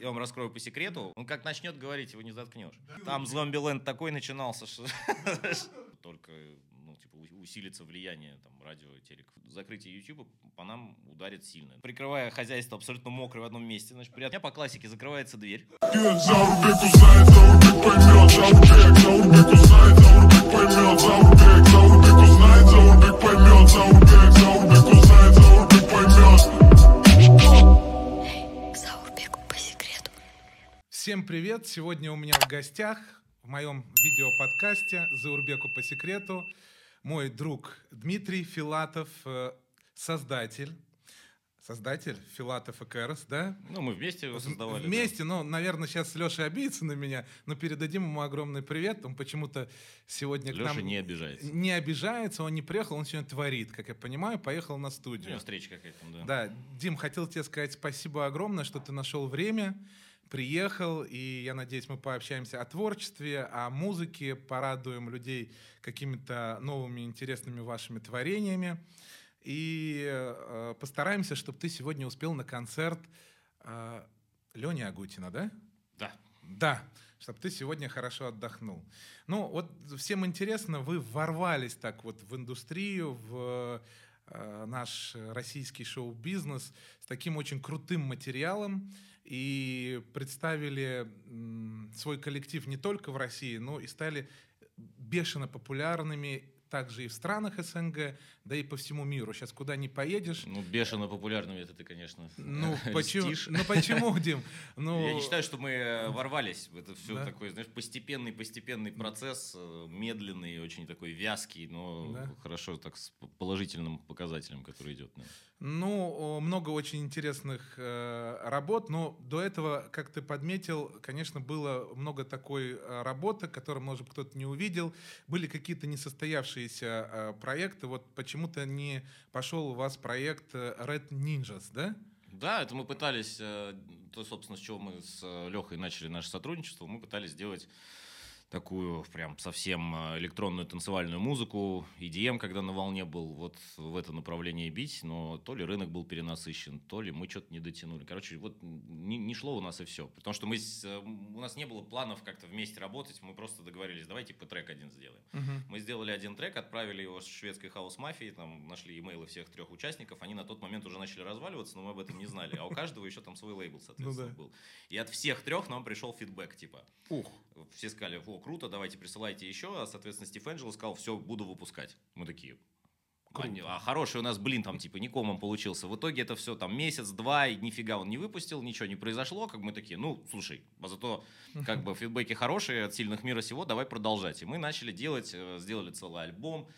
я вам раскрою по секрету, он как начнет говорить, его не заткнешь. Там Зомбиленд такой начинался, что только ну, типа, усилится влияние там, радио, телек. Закрытие YouTube по нам ударит сильно. Прикрывая хозяйство абсолютно мокрое в одном месте, значит, при меня по классике закрывается дверь. Заурбек Всем привет! Сегодня у меня в гостях в моем видеоподкасте «Заурбеку по секрету» мой друг Дмитрий Филатов, э, создатель, создатель Филатов и Кэрос, да? Ну, мы вместе его создавали. да. Вместе, ну, наверное, сейчас Леша обидится на меня, но передадим ему огромный привет. Он почему-то сегодня к Леша нам не обижается. не обижается, он не приехал, он сегодня творит, как я понимаю, поехал на У студию. него встреча какая-то, да. Да, Дим, хотел тебе сказать спасибо огромное, что ты нашел время, приехал, и я надеюсь, мы пообщаемся о творчестве, о музыке, порадуем людей какими-то новыми интересными вашими творениями. И э, постараемся, чтобы ты сегодня успел на концерт э, Лени Агутина, да? Да. Да, чтобы ты сегодня хорошо отдохнул. Ну, вот всем интересно, вы ворвались так вот в индустрию, в э, наш российский шоу-бизнес с таким очень крутым материалом и представили свой коллектив не только в России, но и стали бешено популярными также и в странах СНГ, да и по всему миру. Сейчас куда ни поедешь, Ну, бешено популярными это ты, конечно, ну почему, ну почему, Дим? Ну, Я не считаю, что мы э, ворвались. Это все Да. такой, знаешь, постепенный, постепенный процесс, э, медленный, очень такой вязкий, но Да. хорошо так с положительным показателем, который идет. да. Ну, много очень интересных э, работ, но до этого, как ты подметил, конечно, было много такой э, работы, которую, может кто-то не увидел. Были какие-то несостоявшиеся э, проекты. Вот почему-то не пошел у вас проект э, Red Ninjas, да? Да, это мы пытались, э, то, собственно, с чего мы с Лехой начали наше сотрудничество, мы пытались сделать такую прям совсем э, электронную танцевальную музыку, EDM, когда на волне был, вот в это направление бить, но то ли рынок был перенасыщен, то ли мы что-то не дотянули. Короче, вот не, не шло у нас и все. Потому что мы, э, у нас не было планов как-то вместе работать, мы просто договорились, давайте по трек один сделаем. Мы сделали один трек, отправили его с шведской хаос-мафией, там нашли имейлы всех трех участников, они на тот момент уже начали разваливаться, но мы об этом не знали, а у каждого еще там свой лейбл, соответственно, да. был. И от всех трех нам пришел фидбэк, типа, Ух. все сказали, о, круто, давайте присылайте еще, а, соответственно, Стив Энджело сказал, все, буду выпускать. Мы такие, а, не- а хороший у нас, блин, там, типа, никомом получился. В итоге это все там месяц-два, и нифига он не выпустил, ничего не произошло, как мы такие, ну, слушай, а зато, как бы, фидбэки хорошие от сильных мира сего, давай продолжать. И мы начали делать, э, сделали целый альбом,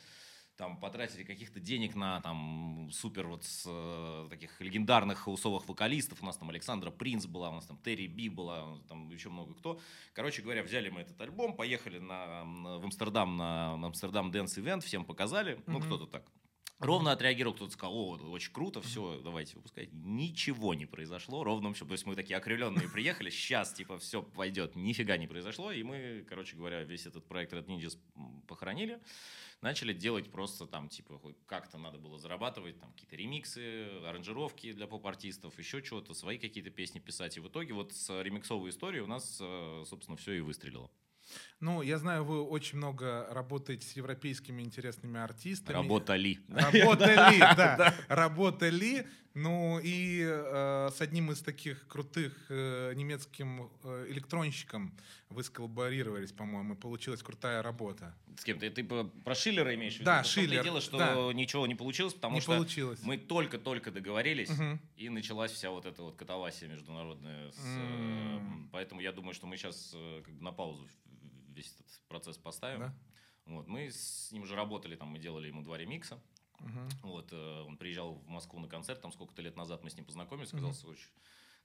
там потратили каких-то денег на там супер вот с, э, таких легендарных хаусовых вокалистов. У нас там Александра Принц была, у нас там Терри Би была, там еще много кто. Короче говоря, взяли мы этот альбом, поехали на, на- в Амстердам на, на Амстердам Дэнс Ивент, всем показали. Ну, Мгм. кто-то так. Ровно отреагировал, кто-то сказал, о, очень круто, все, давайте выпускать. Ничего не произошло, ровно все. То есть мы такие окрыленные приехали, сейчас, типа, все пойдет. Нифига не произошло, и мы, короче говоря, весь этот проект Red Ninjas похоронили. Начали делать просто там, типа, как-то надо было зарабатывать, там, какие-то ремиксы, аранжировки для поп-артистов, еще чего-то, свои какие-то песни писать. И в итоге вот с ремиксовой историей у нас, э, собственно, все и выстрелило. Ну, я знаю, вы очень много работаете с европейскими интересными артистами. Работали. Работали, да, работали. Ну и э, с одним из таких крутых э, немецким э, электронщиком вы сколлаборировались, по-моему, и получилась крутая работа. С кем? Ты, ты про Шиллера имеешь в виду? Да, и Шиллер, дело, что да. ничего не получилось, потому Не что получилось. мы только-только договорились, и началась вся вот эта вот катавасия международная. с, поэтому я думаю, что мы сейчас как бы на паузу весь этот процесс поставим. Да? Вот, мы с ним уже работали, там мы делали ему два ремикса. Мгм. Вот, э, он приезжал в Москву на концерт, там сколько-то лет назад мы с ним познакомились, сказался очень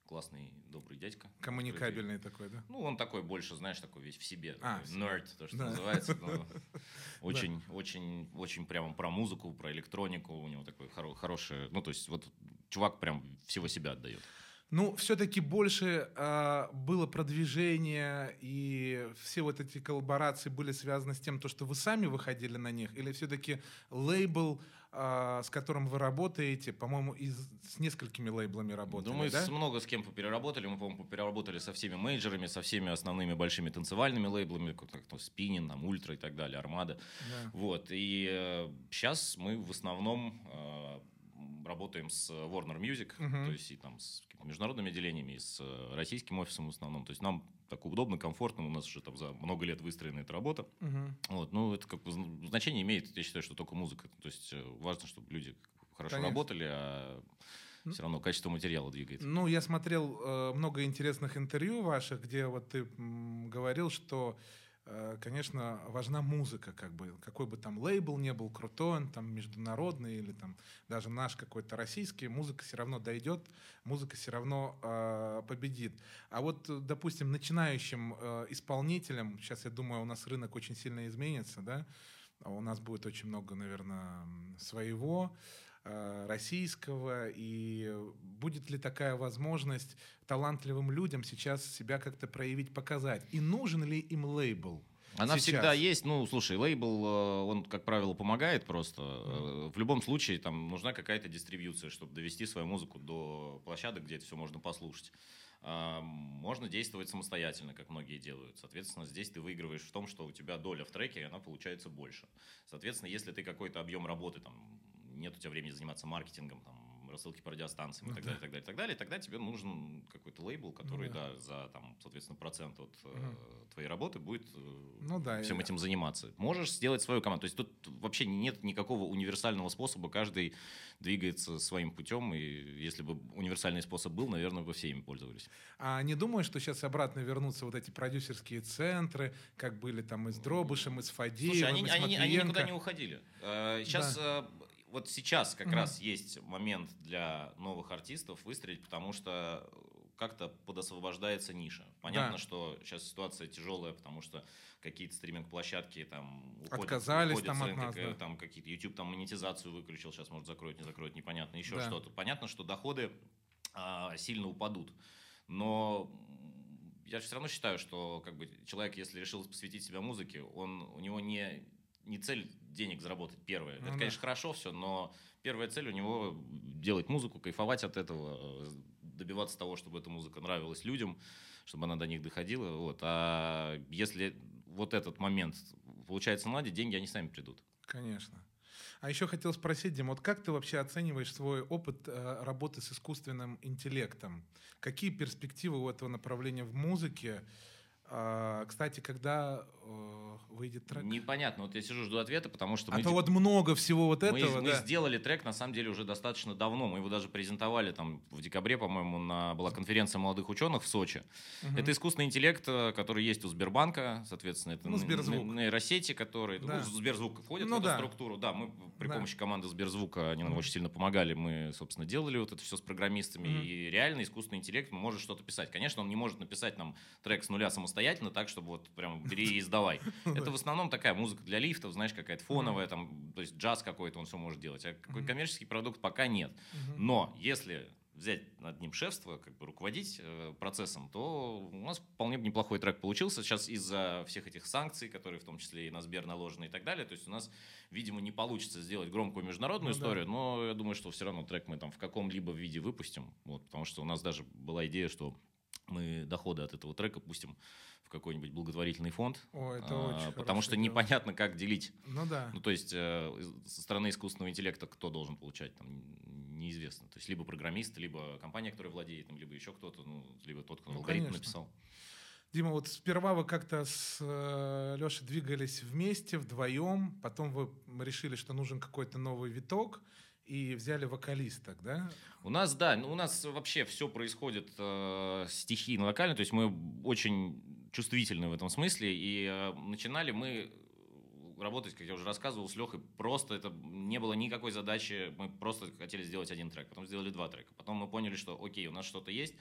классный, добрый дядька. который- Коммуникабельный такой, да? ну, он такой больше, знаешь, такой весь в себе. А, nerd, то, что Да. называется. Очень, очень, очень прямо про музыку, про электронику. У него такой хоро- хороший... Ну, то есть, вот чувак прям всего себя отдает. Ну, все-таки больше а, было продвижение, и все вот эти коллаборации были связаны с тем, то, что вы сами выходили на них, или все-таки лейбл, а, с которым вы работаете, по-моему, с несколькими лейблами работали, Думаю, да? много с кем переработали. Мы, по-моему, переработали со всеми мейджерами, со всеми основными большими танцевальными лейблами, как как, ну, Спинин, там, Ультра и так далее, Армада. Да. Вот. И сейчас мы в основном э, работаем с Warner Music, Мгм. то есть и там с какими-то международными отделениями, и с э, российским офисом в основном. То есть нам так удобно, комфортно, у нас уже там за много лет выстроена эта работа. Мгм. Вот, ну, это как бы зн- значение имеет, я считаю, что только музыка. То есть э, важно, чтобы люди хорошо Конечно. работали, а все равно качество материала двигается. Ну, я смотрел э, много интересных интервью ваших, где вот ты м, говорил, что, э, конечно, важна музыка, как бы, какой бы там лейбл не был крутой, он там международный или там даже наш какой-то российский, музыка все равно дойдет, музыка все равно э, победит. А вот, э, допустим, начинающим э, исполнителям, сейчас я думаю, у нас рынок очень сильно изменится, да, а у нас будет очень много, наверное, своего э, российского, и будет ли такая возможность талантливым людям сейчас себя как-то проявить, показать? И нужен ли им лейбл? Она сейчас? всегда есть. Ну, слушай, лейбл, э, он, как правило, помогает просто. Э, В любом случае, там нужна какая-то дистрибьюция, чтобы довести свою музыку до площадок, где это все можно послушать. Можно действовать самостоятельно, как многие делают. Соответственно, здесь ты выигрываешь в том, что у тебя доля в треке, она получается больше. Соответственно, если ты какой-то объем работы, там, нет у тебя времени заниматься маркетингом, там, рассылки по радиостанциям и Ну так да. далее, так далее, так далее, тогда тебе нужен какой-то лейбл, который, Ну да. да, за, там, соответственно, процент от э, твоей работы будет э, Ну да, всем и- этим заниматься. Можешь сделать свою команду. То есть тут вообще нет никакого универсального способа, каждый двигается своим путем, и если бы универсальный способ был, наверное, бы все ими пользовались. А не думаю, что сейчас обратно вернутся вот эти продюсерские центры, как были там и с Дробышем, и с Фадеевым, Слушай, они, и с они, они никуда не уходили. Сейчас, вот сейчас как Мгм. раз есть момент для новых артистов выстрелить, потому что как-то подосвобождается ниша. Понятно, Да. что сейчас ситуация тяжелая, потому что какие-то стриминг-площадки там уходят, Отказались уходят там с от рынка, нас, э, да. там какие-то YouTube там монетизацию выключил, сейчас может закроет, не закроет, непонятно, еще Да. что-то. Понятно, что доходы а, сильно упадут, но я все равно считаю, что как бы человек, если решил посвятить себя музыке, он у него не не цель денег заработать первое. Ну Это, да. конечно, хорошо все, но первая цель у него делать музыку, кайфовать от этого, добиваться того, чтобы эта музыка нравилась людям, чтобы она до них доходила. Вот. А если вот этот момент получается наладить, деньги они сами придут. Конечно. А еще хотел спросить, Дим, вот как ты вообще оцениваешь свой опыт э, работы с искусственным интеллектом? Какие перспективы у этого направления в музыке? А, кстати, когда э, выйдет трек? Непонятно. Вот я сижу, жду ответа, потому что а мы... то вот много всего вот Мы, этого, мы да. сделали трек, на самом деле, уже достаточно давно. Мы его даже презентовали там в декабре, по-моему, на была конференция молодых ученых в Сочи. Мгм. Это искусственный интеллект, э, который есть у Сбербанка, соответственно, это Ну, Сберзвук. нейросети, которые... Да. Ну, Сберзвук входит Ну в эту да. структуру. Да, мы при Да. помощи команды Сберзвука, они нам Мгм. очень сильно помогали, мы, собственно, делали вот это все с программистами. Мгм. И реально искусственный интеллект может что-то писать. Конечно, он не может написать нам трек с нуля самостоятельно, так, чтобы вот прям бери и издавай. Это в основном такая музыка для лифтов, знаешь, какая-то фоновая, там, то есть джаз какой-то, он все может делать. А какой коммерческий продукт пока нет. Но если взять над ним шефство, как бы руководить э, процессом, то у нас вполне неплохой трек получился. Сейчас из-за всех этих санкций, которые в том числе и на Сбер наложены и так далее, то есть у нас, видимо, не получится сделать громкую международную Ну да. историю, но я думаю, что все равно трек мы там в каком-либо виде выпустим, вот, потому что у нас даже была идея, что мы доходы от этого трека пустим в какой-нибудь благотворительный фонд, О, это а, очень потому что дело. непонятно, как делить Ну да. ну, то есть э, со стороны искусственного интеллекта кто должен получать, там, неизвестно. То есть либо программист, либо компания, которая владеет, либо еще кто-то, ну, либо тот, кто Ну, алгоритм конечно. написал. Дима, вот сперва вы как-то с Лешей двигались вместе, вдвоем, потом вы решили, что нужен какой-то новый виток, и взяли вокалиста, да? У нас, да, ну, у нас вообще все происходит э, стихийно, локально, то есть мы очень чувствительны в этом смысле, и э, начинали мы работать, как я уже рассказывал, с Лехой, просто это не было никакой задачи, мы просто хотели сделать один трек, потом сделали два трека, потом мы поняли, что окей, у нас что-то есть,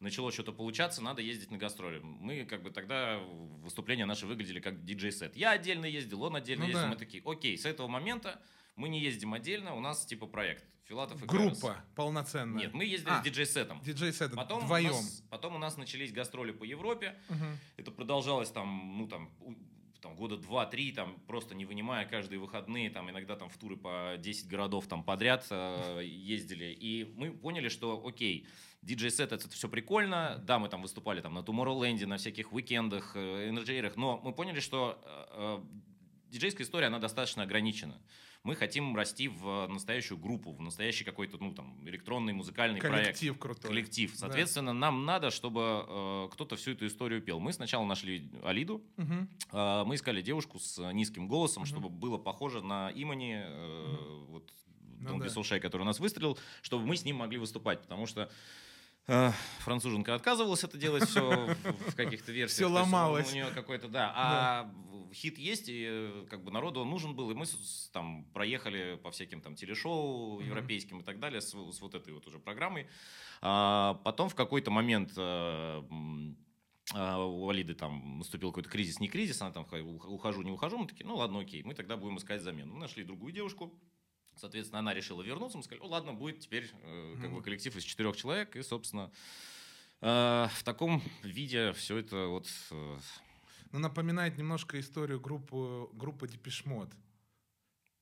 начало что-то получаться, надо ездить на гастроли. Мы как бы тогда выступления наши выглядели как диджей-сет. Я отдельно ездил, он отдельно Ну ездил, да. мы такие, окей, с этого момента Мы не ездим отдельно, у нас типа проект. Филатов и Группа Карас. полноценная. Нет, мы ездили А, с диджей-сетом. Диджей-сет Потом у, вдвоем. нас, потом у нас начались гастроли по Европе. Мгм. Это продолжалось там, ну там, у- там года два-три, там просто не вынимая каждые выходные, там иногда там в туры по 10 городов там подряд э, ездили. И мы поняли, что окей, диджей-сет это все прикольно, да, мы там выступали там на Туморроуленде, на всяких уикендах, энерджейрах, но мы поняли, что э, э, диджейская история, она достаточно ограничена. Мы хотим расти в настоящую группу, в настоящий какой-то, ну, там, электронный музыкальный проект Коллектив крутой. коллектив. Да. Соответственно, нам надо, чтобы э, кто-то всю эту историю пел. Мы сначала нашли Алиду, Мгм. э, мы искали девушку с низким голосом, Мгм. чтобы было похоже на Имани, э, вот Ну Дон да. Бесушай, который у нас выстрелил, чтобы мы с ним могли выступать, потому что француженка отказывалась это делать все в каких-то версиях. Есть, ну, ломалось. У нее какой-то, да. А хит есть, и как бы народу он нужен был, и мы там проехали по всяким там телешоу европейским и так далее с, с вот этой вот уже программой. А потом в какой-то момент э, а, у Алиды там наступил какой-то кризис, не кризис, она там ухожу, не ухожу, мы такие, ну ладно, окей, мы тогда будем искать замену. Мы нашли другую девушку, соответственно, она решила вернуться, мы сказали, ну ладно, будет теперь э, как бы коллектив из четырех человек, и, собственно, э, в таком виде все это вот... э, Ну, напоминает немножко историю группы, группы Depeche Mode.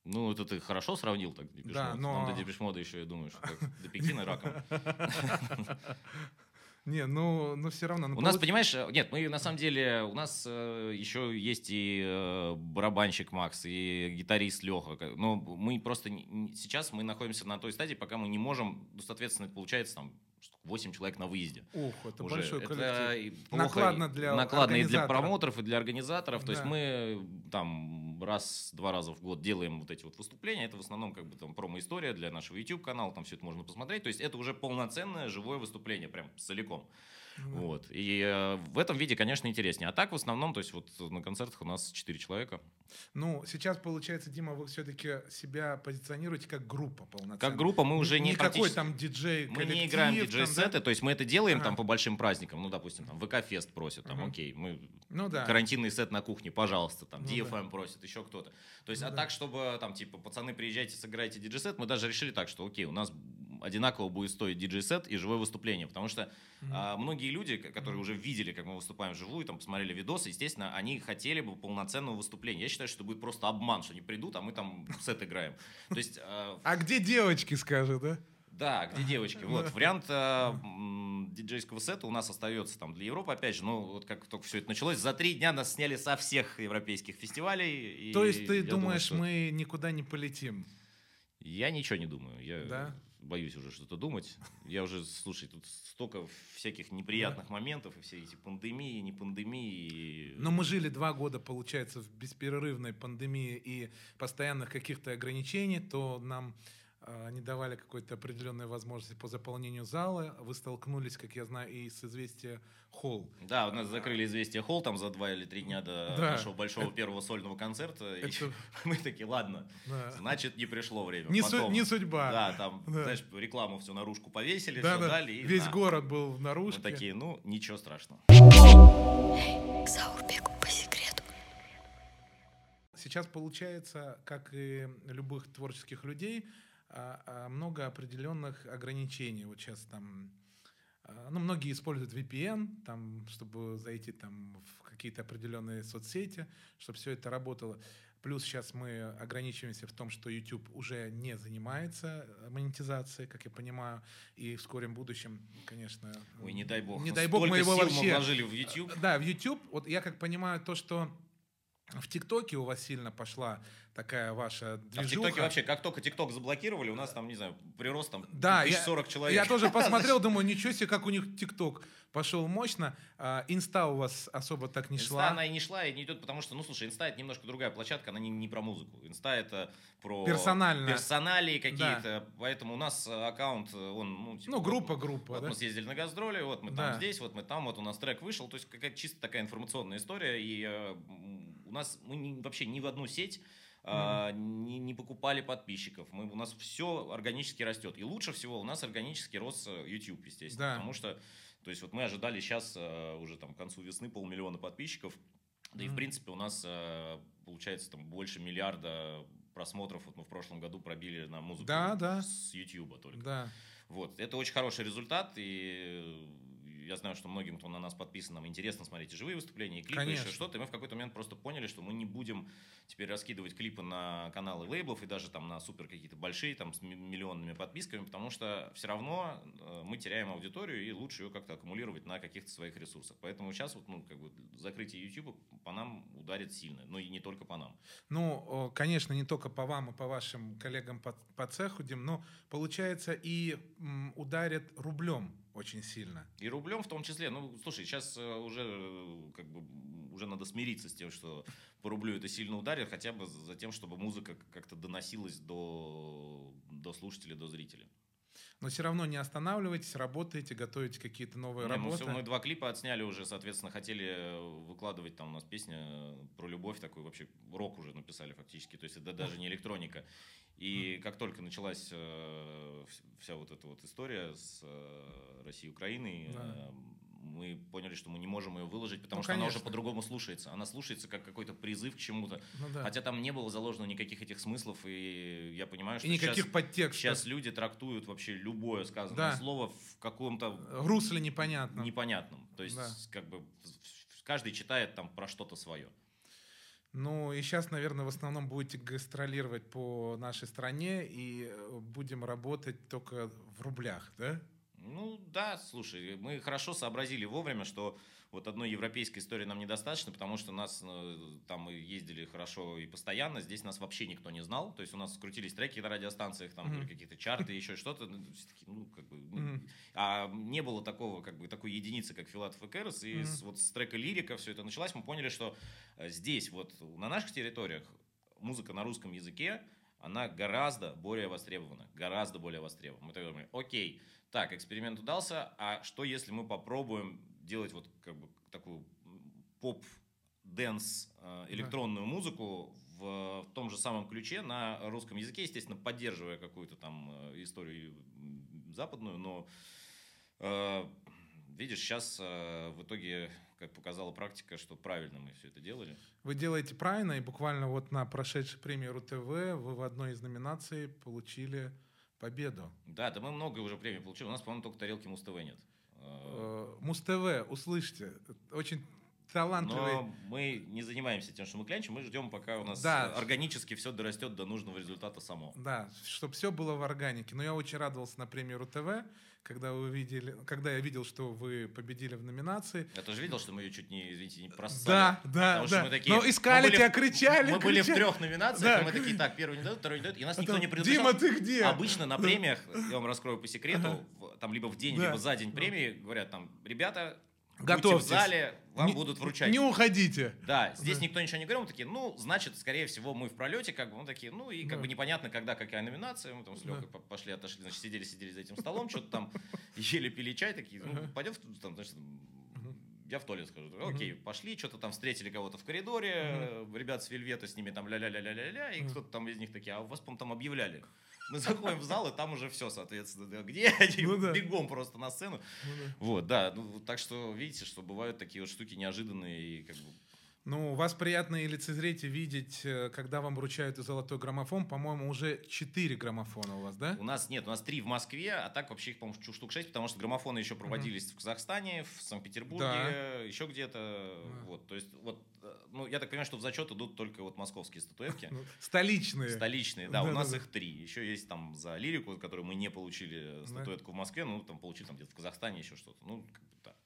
ну, это ты хорошо сравнил так, Depeche Да, но- Нам до Депеш Мода еще, я думаю, что как до Пекина раком. Не, ну, но все равно. ну, У нас, получ- понимаешь, э, нет, мы на самом деле, у нас э, еще есть и э, барабанщик Макс, и гитарист Леха. Но мы просто не- сейчас мы находимся на той стадии, пока мы не можем, ну, соответственно, это получается там 8 человек на выезде. Ух, это уже. большой Это коллектив. и плохо, Накладно для накладно и для промоутеров, и для организаторов. То есть Да. мы там раз-два раза в год делаем вот эти вот выступления. Это в основном как бы там промо-история для нашего YouTube-канала, там все это можно посмотреть. То есть это уже полноценное живое выступление, прям целиком. Вот. И э, в этом виде, конечно, интереснее. А так, в основном, то есть вот на концертах у нас 4 человека. Ну, сейчас, получается, Дима, вы все-таки себя позиционируете как группа полноценная. Как группа мы уже не Никакой практически- там диджей Мы не играем диджей-сеты, да? то есть мы это делаем Ага. там по большим праздникам. Ну, допустим, там ВК-фест просят, там, Ага. окей, мы Ну да. карантинный сет на кухне, пожалуйста, там, Ну DFM просит, еще кто-то. То есть, Ну а да. так, чтобы, там, типа, пацаны, приезжайте, сыграйте диджей-сет, мы даже решили так, что, окей, у нас одинаково будет стоить диджей-сет и живое выступление, потому что Мгм. а, многие люди, которые уже видели, как мы выступаем вживую, там, посмотрели видосы, естественно, они хотели бы полноценного выступления. Я считаю, что это будет просто обман, что они придут, а мы там сет играем. То есть, а, А где девочки, скажи, да? да, где девочки. Вот, вариант э, диджейского сета у нас остается там для Европы, опять же, ну, вот как только все это началось, за три дня нас сняли со всех европейских фестивалей. и То есть ты я думаю, думаешь, что- мы никуда не полетим? Я ничего не думаю, я Да? Боюсь уже что-то думать. Я уже, слушай, тут столько всяких неприятных моментов, и все эти пандемии, не пандемии. Но мы жили два года, получается, в бесперерывной пандемии и постоянных каких-то ограничений, то нам э, не давали какой-то определенной возможности по заполнению зала. Вы столкнулись, как я знаю, и с известия Холл. Да, у нас закрыли известие холл там за два или три дня до Да. нашего большого первого сольного концерта. и Это- мы такие, ладно, Да. значит, не пришло время. Не, су- Потом- не судьба. Да, там, Да. знаешь, рекламу всю наружку повесили, Да, все да. дали. и Весь на. город был в Мы наружке. такие, ну, ничего страшного. Заурбек по секрету. Сейчас получается, как и любых творческих людей, а, а, много определенных ограничений. Вот сейчас там, а, ну, многие используют VPN, там, чтобы зайти там в какие-то определенные соцсети, чтобы все это работало. Плюс сейчас мы ограничиваемся в том, что YouTube уже не занимается э, монетизацией, как я понимаю, и в скором будущем, конечно... Ой, не дай бог. Не Ну, дай бог мы его вообще... мы вложили в YouTube. Да, в YouTube, вот я как понимаю, то, что в ТикТоке у вас сильно пошла такая ваша А в движуха. ТикТоке вообще, как только ТикТок заблокировали, у нас там, не знаю, прирост там Да, я, 1040 человек. я тоже посмотрел, думаю, ничего себе, как у них ТикТок пошел мощно. А, инста у вас особо так не Инста, шла. она и не шла, и не идет, потому что, ну, слушай, Инста это немножко другая площадка, она не, не про музыку. Инста это про Персонально. персоналии какие-то, поэтому у нас э, аккаунт, э, он, ну, типа, Ну, вот группа, мы- группа, Вот да? мы съездили на гастроли, вот мы Да. там здесь, вот мы там, вот у нас трек вышел, то есть какая-то чисто такая информационная история, и э, у нас, мы вообще ни в одну сеть а, не, не покупали подписчиков. Мы, у нас все органически растет. И лучше всего у нас органически рос э, YouTube, естественно. Да. Потому что, то есть вот мы ожидали сейчас уже там к концу весны полмиллиона подписчиков. Да и в принципе у нас э, получается там больше миллиарда просмотров вот мы в прошлом году пробили на музыку Да, да. с YouTube только. Да. Вот, это очень хороший результат, и я знаю, что многим, кто на нас подписан, нам интересно смотреть и живые выступления, и клипы, Конечно. еще что-то, и мы в какой-то момент просто поняли, что мы не будем теперь раскидывать клипы на каналы лейблов и даже там на супер какие-то большие, там с ми- миллионными подписками, потому что все равно э, мы теряем аудиторию, и лучше ее как-то аккумулировать на каких-то своих ресурсах. Поэтому сейчас вот, ну, как бы закрытие YouTube по нам ударит сильно, но и не только по нам. Ну, конечно, не только по вам и по вашим коллегам по, по цеху, Дим, но получается и м, ударит рублем очень сильно. И рублем в том числе. Ну, слушай, сейчас э, уже э, как бы уже надо смириться с тем, что по рублю это сильно ударит, хотя бы за тем, чтобы музыка как-то доносилась до, до слушателей, до зрителей. Но все равно не останавливайтесь, работаете, готовите какие-то новые Не, мы, работы. всё- мы два клипа отсняли уже, соответственно, хотели э, выкладывать там у нас песня э, про любовь, такой вообще рок уже написали фактически, то есть это даже не электроника. И как только началась э, вс- вся вот эта вот история с э, Россией и Украиной, Да. э, мы поняли, что мы не можем ее выложить, потому Ну, что она уже конечно. по-другому слушается. Она слушается как какой-то призыв к чему-то. Ну да. Хотя там не было заложено никаких этих смыслов, и я понимаю, и что никаких сейчас, подтекстов. сейчас люди трактуют вообще любое сказанное Да. слово в каком-то русле непонятно. непонятном. То есть, Да. как бы каждый читает там про что-то свое. Ну и сейчас, наверное, в основном будете гастролировать по нашей стране и э, будем работать только в рублях, да? Ну да, слушай, мы хорошо сообразили вовремя, что вот одной европейской истории нам недостаточно, потому что нас э, там мы ездили хорошо и постоянно, здесь нас вообще никто не знал, то есть у нас скрутились треки на радиостанциях, там были какие-то чарты, еще что-то, ну, ну как бы, Мгм. а не было такого как бы такой единицы, как Филатов и Кэрос, и Мгм. с- вот с трека лирика все это началось, мы поняли, что э, здесь вот на наших территориях музыка на русском языке она гораздо более востребована, гораздо более востребована. Мы такие думали, окей, так, эксперимент удался, а что если мы попробуем делать вот как бы такую поп dance э, электронную музыку в, в том же самом ключе на русском языке, естественно, поддерживая какую-то там э, историю западную, но э, видишь, сейчас в итоге, как показала практика, что правильно мы все это делали. Вы делаете правильно, и буквально вот на прошедшей премии РУ-ТВ вы в одной из номинаций получили победу. Да, да мы много уже премий получили. У нас, по-моему, только тарелки Муз-ТВ нет. Э, Муз-ТВ, услышьте, очень талантливый. Но мы не занимаемся тем, что мы клянчим, мы ждем, пока у нас Да. органически все дорастет до нужного результата само. Да, чтобы все было в органике. Но я очень радовался на премии РУ-ТВ, когда, вы видели, когда я видел, что вы победили в номинации. Я тоже видел, что мы ее чуть не, извините, не проссали. Да, да, Потому да. мы такие- Но искали мы были тебя, кричали, Мы были в кричали. трех номинациях, Да. и мы такие, так, первый не дают, второй не дают, и нас никто не предупреждал. Дима, ты где? Обычно на премиях, я вам раскрою по секрету, там либо в день, либо за день премии говорят там, ребята, будьте Готовьтесь. в зале, вам Не- будут вручать. Не уходите. Да, здесь Да. никто ничего не говорил, мы такие, ну, значит, скорее всего, мы в пролете, как бы, мы такие, ну, и как Да. бы непонятно, когда какая номинация, мы там с Да. Лехой по- пошли, отошли, значит, сидели, сидели за этим столом, что-то там ели, пили чай, такие, ну, пойдем, там, значит, я в туалет схожу. Окей, пошли, что-то там встретили кого-то в коридоре, ребят с Вельвета с ними там ля-ля-ля-ля-ля-ля, и кто-то там из них такие, а у вас, по-моему, там объявляли. Мы заходим в зал, и там уже все, соответственно, где они, Ну да. бегом просто на сцену. Ну да. Вот, да, ну, так что видите, что бывают такие вот штуки неожиданные и как бы Ну, вас приятно и лицезреть, и видеть, э, когда вам вручают и золотой граммофон. По-моему, уже 4 граммофона у вас, да? У нас нет, у нас три в Москве, а так вообще их, по-моему, штук шесть, потому что граммофоны еще проводились в Казахстане, в Санкт-Петербурге, Да. еще где-то. Да. Вот, то есть, вот, ну, я так понимаю, что в зачет идут только вот московские статуэтки. Ну, Столичные. Столичные, да, у нас их три. Еще есть там за лирику, которую мы не получили Да. статуэтку в Москве, ну, там получили там где-то в Казахстане еще что-то. Ну, как бы так.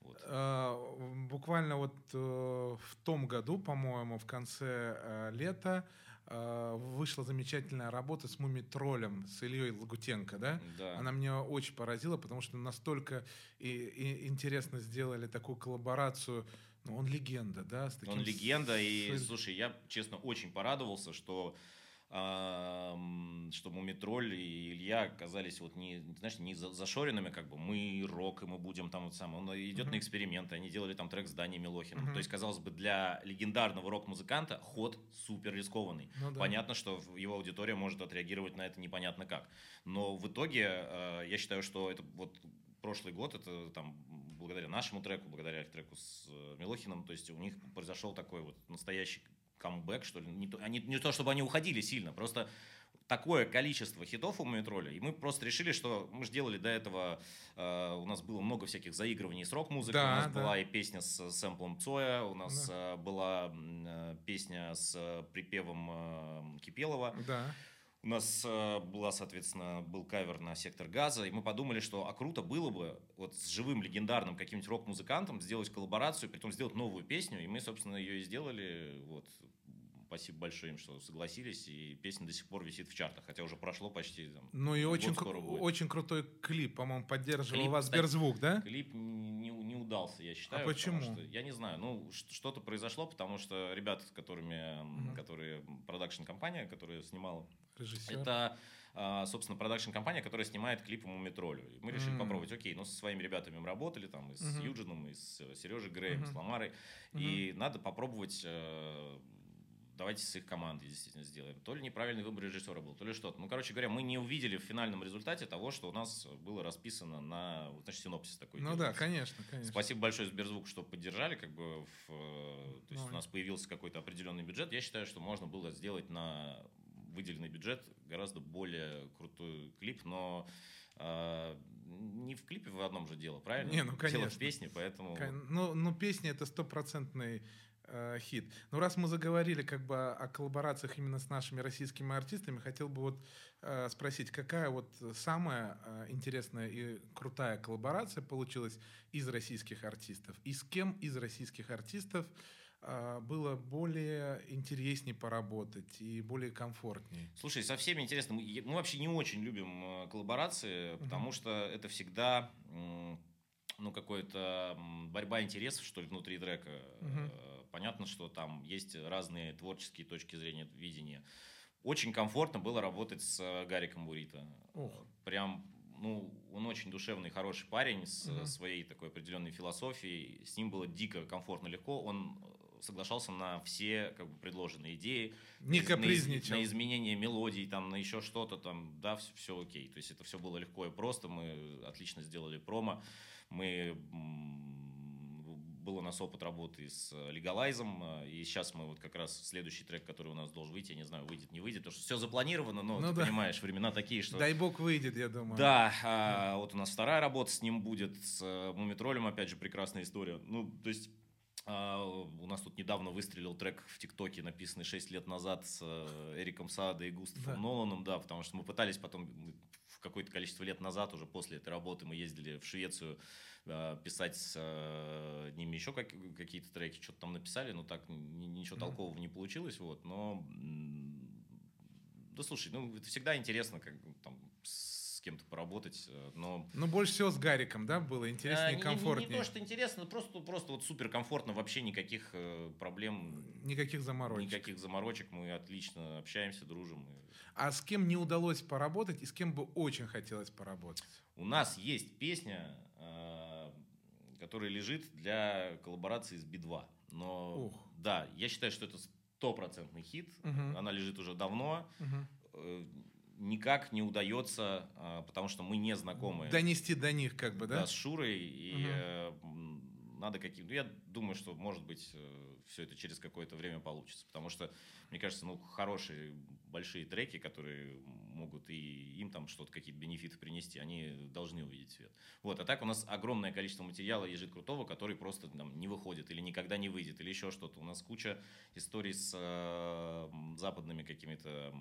Вот. Э, Буквально вот э, в том году, по-моему, в конце э, лета э, вышла замечательная работа с Мумитролем, с Ильей Лагутенко, да? Да. Она меня очень поразила, потому что настолько и, и интересно сделали такую коллаборацию. Ну, он легенда, да? С таким Он легенда, и, с- слушай, я, честно, очень порадовался, что что Мумитроль и Илья оказались вот не, знаешь, не за- зашоренными, как бы мы рок, и мы будем там вот сам. Он идет Мгм. на эксперименты, они делали там трек с Даней Милохиным. Мгм. То есть, казалось бы, для легендарного рок-музыканта ход супер рискованный. Ну да. Понятно, что его аудитория может отреагировать на это непонятно как. Но в итоге э, я считаю, что это вот прошлый год, это там благодаря нашему треку, благодаря треку с э, Милохиным, то есть у них произошел такой вот настоящий камбэк, что ли. Не то, они, не то, чтобы они уходили сильно, просто такое количество хитов у Мумитроля, и мы просто решили, что мы же делали до этого, э, у нас было много всяких заигрываний с рок-музыкой, Да, у нас да. была и песня с сэмплом Цоя, у нас э, была э, песня с э, припевом э, Кипелова, Да. У нас э, была, соответственно, был кавер на сектор газа, и мы подумали, что а круто было бы вот с живым легендарным каким-нибудь рок-музыкантом сделать коллаборацию, притом сделать новую песню, и мы, собственно, ее и сделали. Вот. Спасибо большое им, что согласились, и песня до сих пор висит в чартах, хотя уже прошло почти там, Ну и очень, кру- очень крутой клип, по-моему, поддерживал Клип, вас кстати, Сберзвук, да? Клип не, не удался, я считаю. А почему? что- я не знаю. Ну, что-то произошло, потому что ребята, с которыми, Мгм. которые продакшн-компания, которая снимала Режиссер. Это, а, собственно, продакшн-компания, которая снимает клипы Мумитролю. И мы решили М. попробовать, окей, ну, со своими ребятами мы работали, там, и с Мгм. Юджином, и с э, Сережей Греем, Мгм. с Ламарой. И надо попробовать, э, давайте с их командой действительно сделаем. То ли неправильный выбор режиссера был, то ли что-то. Ну, короче говоря, мы не увидели в финальном результате того, что у нас было расписано на, вот, значит, синопсис такой. Ну да, делается. конечно, конечно. Спасибо большое Сберзвук, что поддержали, как бы, в, э, то есть Ну, у нас появился какой-то определенный бюджет. Я считаю, что можно было сделать на выделенный бюджет гораздо более крутой клип, но э, не в клипе в одном же дело, правильно? Не, ну, Дело в конечно. песне, поэтому... Ну, ну, песня это стопроцентный э, хит. Ну, раз мы заговорили как бы о коллаборациях именно с нашими российскими артистами, хотел бы вот э, спросить, какая вот самая э, интересная и крутая коллаборация получилась из российских артистов? И с кем из российских артистов э, было более интереснее поработать и более комфортнее? Слушай, со всеми интересно. Мы, мы вообще не очень любим э, коллаборации, потому что это всегда ну, какая-то борьба интересов, что ли, внутри трека. Мгм. Понятно, что там есть разные творческие точки зрения, видения. Очень комфортно было работать с э, Гариком Бурита. Ох. Прям, ну, он очень душевный, хороший парень с Мгм. своей такой определенной философией. С ним было дико комфортно, легко. Он э, соглашался на все как бы предложенные идеи Не на из- капризничал. На изменение мелодий, там, на еще что-то, там, да, все, окей. То есть это все было легко и просто. Мы отлично сделали промо. Мы был у нас опыт работы с э, легалайзом, э, и сейчас мы вот как раз следующий трек, который у нас должен выйти, я не знаю, выйдет, не выйдет, потому что все запланировано, но Ну ты да. понимаешь, времена такие, что... Дай бог выйдет, я думаю. Да, а, вот у нас вторая работа с ним будет, с э, Мумитролем, опять же, прекрасная история. Ну, то есть у нас тут недавно выстрелил трек в ТикТоке, написанный 6 лет назад с э, Эриком Саадо и Густавом Да. Ноланом, да, потому что мы пытались потом в какое-то количество лет назад, уже после этой работы, мы ездили в Швецию э, писать с э, ними еще как- какие-то треки, что-то там написали, но так ни- ничего толкового не получилось, вот, но да слушай, ну это всегда интересно, как там с кем-то поработать, э, но Ну, больше всего с Гариком, да, было интереснее а, и не- не- комфортнее. Не, то, что интересно, просто, просто вот супер комфортно, вообще никаких э, проблем, Никаких заморочек. никаких заморочек, мы отлично общаемся, дружим. А с кем не удалось поработать и с кем бы очень хотелось поработать? У нас есть песня, э, которая лежит для коллаборации с Би-2. Но Ух. да, я считаю, что это стопроцентный хит. Мгм. Она лежит уже давно. Мгм. Э, Никак не удается, э, потому что мы не знакомы. Донести до них, как бы, да? да, с Шурой, и э, м, надо какие ну, я думаю, что, может быть, все это через какое-то время получится, потому что, мне кажется, ну, хорошие, большие треки, которые могут и им там что-то, какие-то бенефиты принести, они должны увидеть свет. Вот, а так у нас огромное количество материала лежит крутого, который просто там не выходит, или никогда не выйдет, или еще что-то. У нас куча историй с э, западными какими-то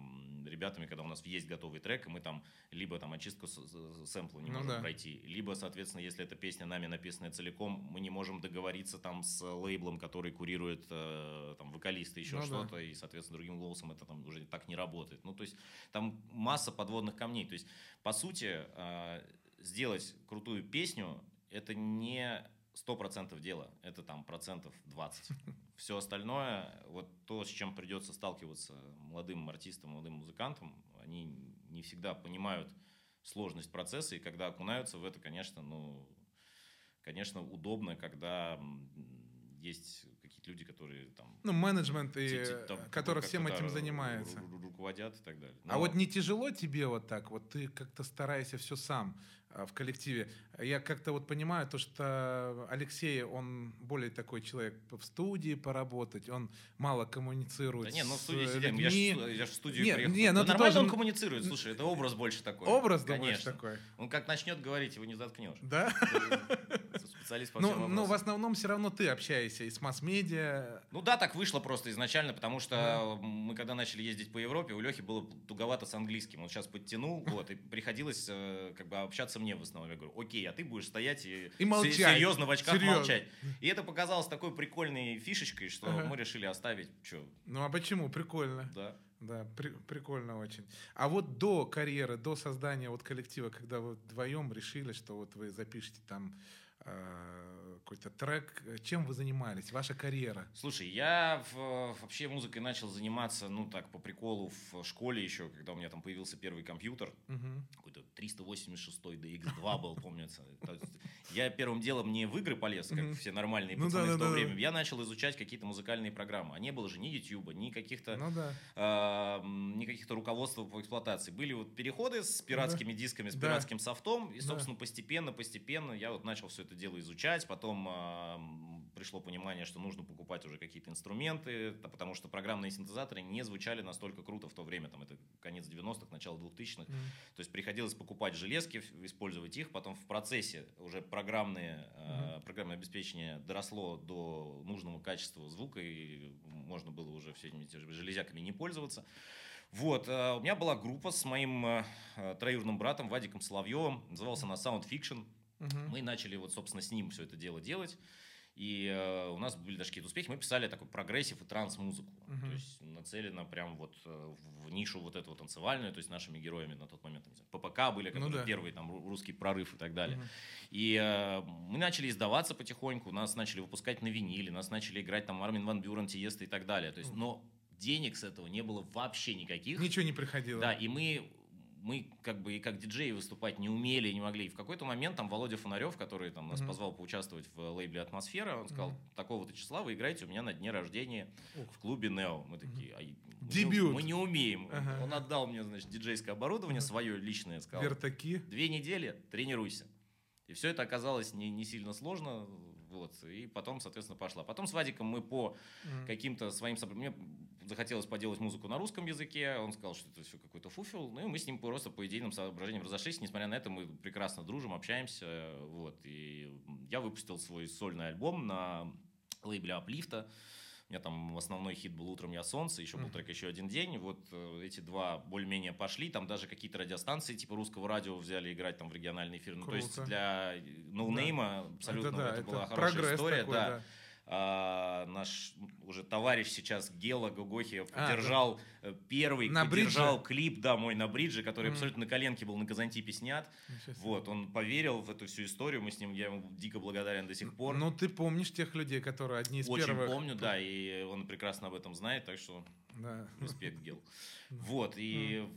ребятами, когда у нас есть готовый трек, и мы там либо там очистку сэмпла не Ну можем да. пройти, либо, соответственно, если эта песня нами написанная целиком, мы не можем договориться там с лейблом, который курирует э, там вокалисты, еще Ну да. что-то, и, соответственно, другим голосом это там уже так не работает. Ну, то есть там масса подводных камней. То есть, по сути, э, сделать крутую песню это не сто процентов дела, это там процентов 20. Все остальное, вот то, с чем придется сталкиваться молодым артистам, молодым музыкантам, они не всегда понимают сложность процесса, и когда окунаются в это, конечно, ну, конечно, удобно, когда есть какие-то люди, которые там... Ну, менеджмент, и, там, который как всем этим занимается. ру- ру- руководят и так далее. А Но- вот не тяжело тебе вот так? Вот ты как-то стараешься все сам а, в коллективе. Я как-то вот понимаю то, что Алексей, он более такой человек в студии поработать, он мало коммуницирует Да не, ну в студии э, сидим, я людьми. ж, я ж в студию Не, приехал. не, ну Да нормально тоже- он коммуницирует, слушай, это образ больше такой. Образ, думаешь, Конечно. такой? Он как начнет говорить, его не заткнешь. Да? Специалист по всем Ну, ну, в вопросам. основном все равно ты общаешься и с масс-медиа. Ну да, так вышло просто изначально, потому что мы когда начали ездить по Европе, у Лехи было туговато с английским. Он сейчас подтянул, вот, и приходилось э, как бы общаться мне в основном. Я говорю, окей, а ты будешь стоять и, И молчать. се- серьезно в очках Серьезно. молчать. И это показалось такой прикольной фишечкой, что Ага. мы решили оставить, что, Ну а почему? Прикольно. да. Да, при- прикольно очень. А вот до карьеры, до создания вот коллектива, когда вы вдвоем решили, что вот вы запишете там какой-то трек, э, чем вы занимались? Ваша карьера? Слушай, я в- вообще музыкой начал заниматься, ну так, по приколу в школе еще, когда у меня там появился первый компьютер. Мгм. какой-то 386 DX2 был, помнится. Я первым делом не в игры полез, как все нормальные Ну пацаны в то время. Я начал изучать какие-то музыкальные программы. А не было же ни YouTube, ни каких-то Ну ни каких-то руководств по эксплуатации. Были вот переходы с пиратскими дисками, с пиратским софтом, и, собственно, постепенно, постепенно я вот начал все это дело изучать. Потом а, м, пришло понимание, что нужно покупать уже какие-то инструменты, потому что программные синтезаторы не звучали настолько круто в то время. Там это конец 90-х, начало 2000-х. Мгм. То есть приходилось покупать железки, использовать их, потом в процессе уже программные, э, программное обеспечение доросло до нужного качества звука, и можно было уже всеми этими железяками не пользоваться. Вот, э, у меня была группа с моим э, э, троюродным братом Вадиком Соловьевым, называлась она Sound Fiction. Мгм. Мы начали вот, собственно, с ним все это дело делать. И э, у нас были даже какие-то успехи. Мы писали такой progressive и транс-музыку. Мгм. То есть нацелено прям вот э, в нишу вот эту танцевальную, то есть нашими героями на тот момент, там, знаю, ППК были, Ну которые да. первый там ру- русский прорыв и так далее. Мгм. И э, мы начали издаваться потихоньку, нас начали выпускать на виниле, нас начали играть там Армин Ван Бюрен, Тиеста и так далее. То есть, но денег с этого не было вообще никаких. Ничего не приходило. Да, и мы, мы как бы и как диджеи выступать не умели, не могли. И в какой-то момент там Володя Фонарев, который там нас Мгм. позвал поучаствовать в лейбле «Атмосфера», он сказал, Мгм. такого-то числа вы играете у меня на дне рождения Ух. в клубе «Нео». Мы такие, «А, мы не- Дебют. Мы не умеем. Ага. Он отдал мне, значит, диджейское оборудование свое личное, сказал, Вертаки. две недели тренируйся. И все это оказалось не, не сильно сложно. Вот, и потом, соответственно, пошла. Потом с Вадиком мы по Мгм. каким-то своим... Мне захотелось поделать музыку на русском языке. Он сказал, что это все какой-то фуфел. Ну и мы с ним просто по идейным соображениям разошлись. Несмотря на это, мы прекрасно дружим, общаемся. Вот. И я выпустил свой сольный альбом на лейбле Аплифта. У меня там основной хит был «Утром я солнце», еще был трек «Еще один день». Вот э, эти два более-менее пошли. Там даже какие-то радиостанции типа русского радио взяли играть там в региональные эфиры. Ну, то есть для ноунейма абсолютно Это да, это, это была хорошая прогресс история. такой, да. да. А, наш уже товарищ сейчас Гела Гогохи А, поддержал э, первый, На поддержал бридже? клип, да, мой на бридже, который Мгм. абсолютно на коленке был на Казантипе снят. Вот, он поверил в эту всю историю, мы с ним, я ему дико благодарен до сих пор. Ну, ты помнишь тех людей, которые одни из Очень первых... помню, да, и он прекрасно об этом знает, так что Да. респект, Гел. Вот, и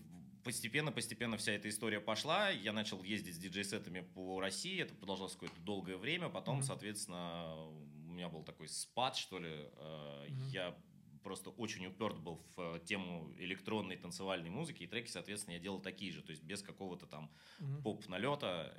постепенно, постепенно вся эта история пошла. Я начал ездить с диджей-сетами по России. Это продолжалось какое-то долгое время. Потом, Мгм. соответственно, меня был такой спад, что ли. Э, Мгм. Я просто очень уперт был в э, тему электронной танцевальной музыки, и треки, соответственно, я делал такие же, то есть без какого-то там Мгм. поп-налета.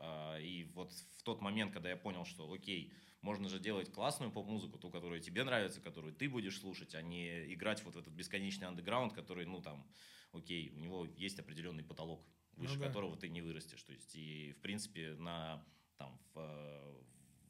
А, И вот в тот момент, когда я понял, что окей, можно же делать классную поп-музыку, ту, которая тебе нравится, которую ты будешь слушать, а не играть вот в этот бесконечный андеграунд, который, ну там, окей, у него есть определенный потолок, выше Ну да. которого ты не вырастешь. То есть, и в принципе на там в, э,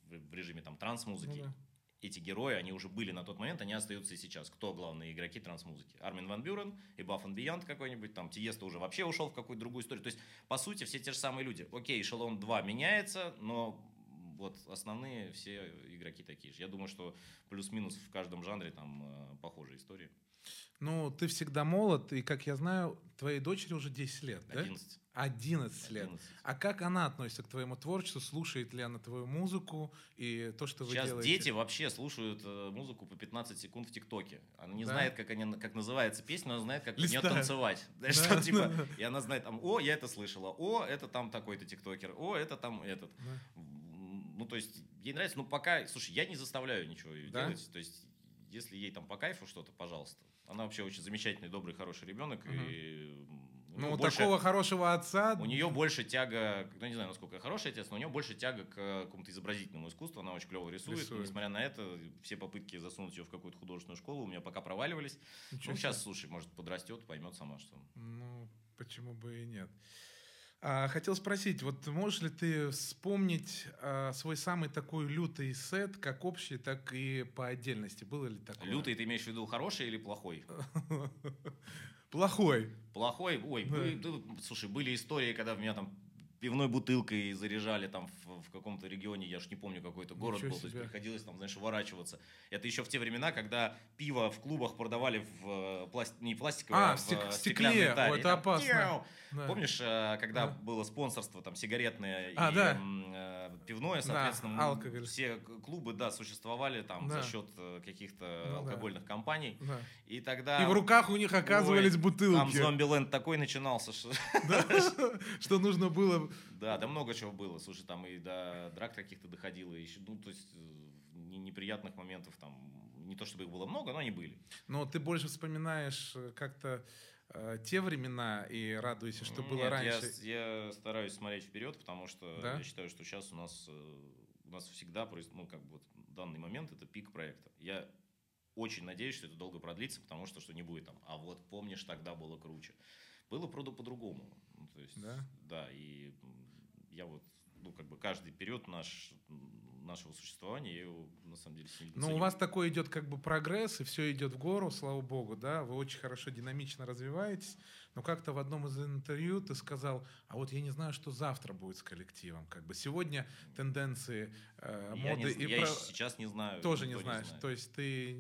в- в режиме там транс-музыки Ну да. эти герои, они уже были на тот момент, они остаются и сейчас. Кто главные игроки транс-музыки? Армин Ван Бюрен и and Beyond какой-нибудь, там Тиеста уже вообще ушел в какую-то другую историю. То есть, по сути, все те же самые люди. Окей, эшелон 2 меняется, но вот основные все игроки такие же. Я думаю, что плюс-минус в каждом жанре там э, похожие истории. Ну, ты всегда молод, и, как я знаю, твоей дочери уже 10 лет, да? 11. 11 лет. 11. А как она относится к твоему творчеству? Слушает ли она твою музыку и то, что вы Сейчас делаете? дети вообще слушают э, музыку по 15 секунд в ТикТоке. Она не Да? знает, как, они, как называется песня, но она знает, как в нее танцевать. Да, там, типа, да. и она знает, там, о, я это слышала, о, это там такой-то тиктокер, о, это там этот. Да. Ну, то есть, ей нравится, ну, пока, слушай, я не заставляю ничего Да? делать, то есть, если ей там по кайфу что-то, пожалуйста. Она вообще очень замечательный, добрый, хороший ребенок, Мгм. и Ну, больше- такого хорошего отца. у нее больше тяга, ну не знаю, насколько хороший отец, но у нее больше тяга к какому-то изобразительному искусству. Она очень клево рисует. Рисует. Несмотря на это, все попытки засунуть ее в какую-то художественную школу у меня пока проваливались. Ничего ну, сейчас, слушай, может, подрастет, поймет сама, что. Ну, почему бы и нет. А, хотел спросить, вот можешь ли ты вспомнить а, свой самый такой лютый сет, как общий, так и по отдельности? Было ли такое? Лютый, ты имеешь в виду хороший или плохой? Плохой. Плохой, ой, Да. вы- да, слушай, были истории, когда меня там пивной бутылкой заряжали там в, в каком-то регионе, я уж не помню, какой это город Ничего был, то есть себе. приходилось там, знаешь, уворачиваться. Это еще в те времена, когда пиво в клубах продавали в э, пласт... не пластиковое, А, а в в, стек- э, в стеклянной стекле. И это опасно. тяу. Да. Помнишь, э, когда Да. было спонсорство там сигаретное А, и да. э, пивное, Да, соответственно, м, алкоголь. все клубы, да, существовали там Да. за счет э, каких-то Ну да. алкогольных компаний. Да. И тогда... И в руках у них оказывались Ой, бутылки. Там зомби-ленд такой начинался, что... Да, Что нужно было... Да, да много чего было. Слушай, там и до драк каких-то доходило. Еще, ну, то есть не- неприятных моментов там, не то чтобы их было много, но они были. Но ты больше вспоминаешь как-то э, те времена и радуешься, что было Нет, раньше. Я, я стараюсь смотреть вперед, потому что Да? я считаю, что сейчас у нас, э, у нас всегда, проис- ну, как бы вот данный момент это пик проекта. Я очень надеюсь, что это долго продлится, потому что что не будет там. А вот помнишь, тогда было круче. Было, правда, по-другому. Ну, то есть, Да? Да, и я вот, ну, как бы каждый период наш, нашего существования, я его, на самом деле, сильно Ну, у вас такой идет как бы прогресс, и все идет в гору, слава богу, да, вы очень хорошо, динамично развиваетесь, но как-то в одном из интервью ты сказал, а вот я не знаю, что завтра будет с коллективом, как бы сегодня тенденции э, я, моды не, и я про- сейчас не знаю. тоже не знаешь, знает. то есть ты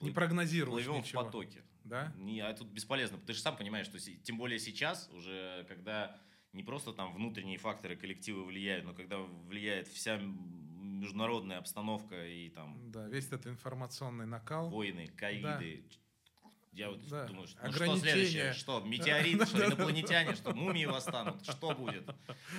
не прогнозируешь Плывем в ничего, потоке. да? Не, а тут бесполезно. Ты же сам понимаешь, что тем более сейчас, уже когда не просто там внутренние факторы коллектива влияют, но когда влияет вся международная обстановка и там Да, весь этот информационный накал. войны, ковиды. Я вот Да. думаю, что, ну, что следующее? Что, метеорит, что, инопланетяне, что, мумии восстанут? Что будет?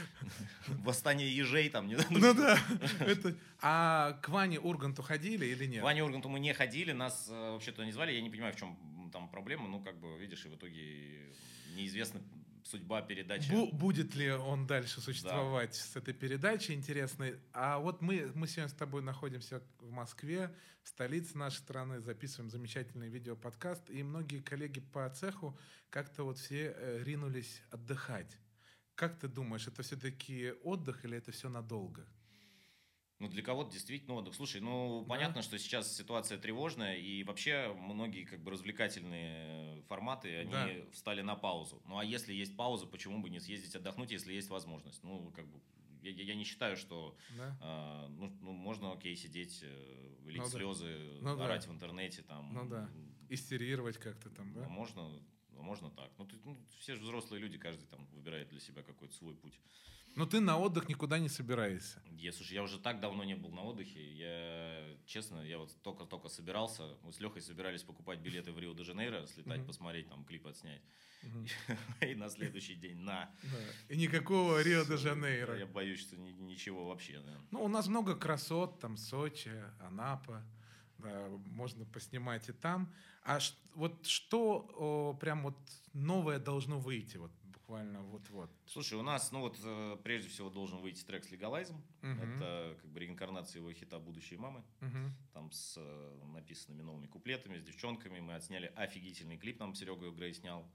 Восстание ежей там? не. Ну да, это... А к Ване Урганту ходили или нет? К Ване Урганту мы не ходили, нас э, вообще туда не звали. Я не понимаю, в чем там проблема. Ну, как бы, видишь, и в итоге неизвестна судьба передачи. Бу- будет ли он дальше существовать с этой передачей интересной? А вот мы, мы сегодня с тобой находимся в Москве, столице нашей страны, записываем замечательный видеоподкаст, и многие коллеги по цеху как-то вот все э, ринулись отдыхать. Как ты думаешь, это все-таки отдых или это все надолго? Ну, для кого-то действительно отдых. Слушай, ну, Да. понятно, что сейчас ситуация тревожная, и вообще многие как бы развлекательные форматы, они Да. встали на паузу. Ну, а если есть пауза, почему бы не съездить отдохнуть, если есть возможность? Ну, как бы, я, я- не считаю, что Да? а, ну, ну, можно, окей, сидеть, э, лить Ну да. слезы, Ну да. орать в интернете, там. Ну да. Истерировать как-то там, да? Можно, а можно так. Ну, ты- ну, все же взрослые люди, каждый там выбирает для себя какой-то свой путь. Но ты на отдых никуда не собираешься. Я, слушай, я уже так давно не был на отдыхе. Я, честно, я вот только-только собирался. Мы с Лехой собирались покупать билеты в Рио-де-Жанейро, слетать, Мгм. посмотреть, там, клип отснять. Мгм. И на следующий день на. Да. И никакого Рио-де-Жанейро. Я боюсь, что ни- ничего вообще. да. Ну, у нас много красот, там Сочи, Анапа, можно поснимать и там. А ш- вот что о, прям вот новое должно выйти, вот буквально вот-вот? Слушай, у нас, ну вот, э, прежде всего должен выйти трек с Legalize. Мгм. Это как бы реинкарнация его хита «Будущие мамы». Мгм. Там с э, написанными новыми куплетами, с девчонками. Мы отсняли офигительный клип, нам Серега Грей снял.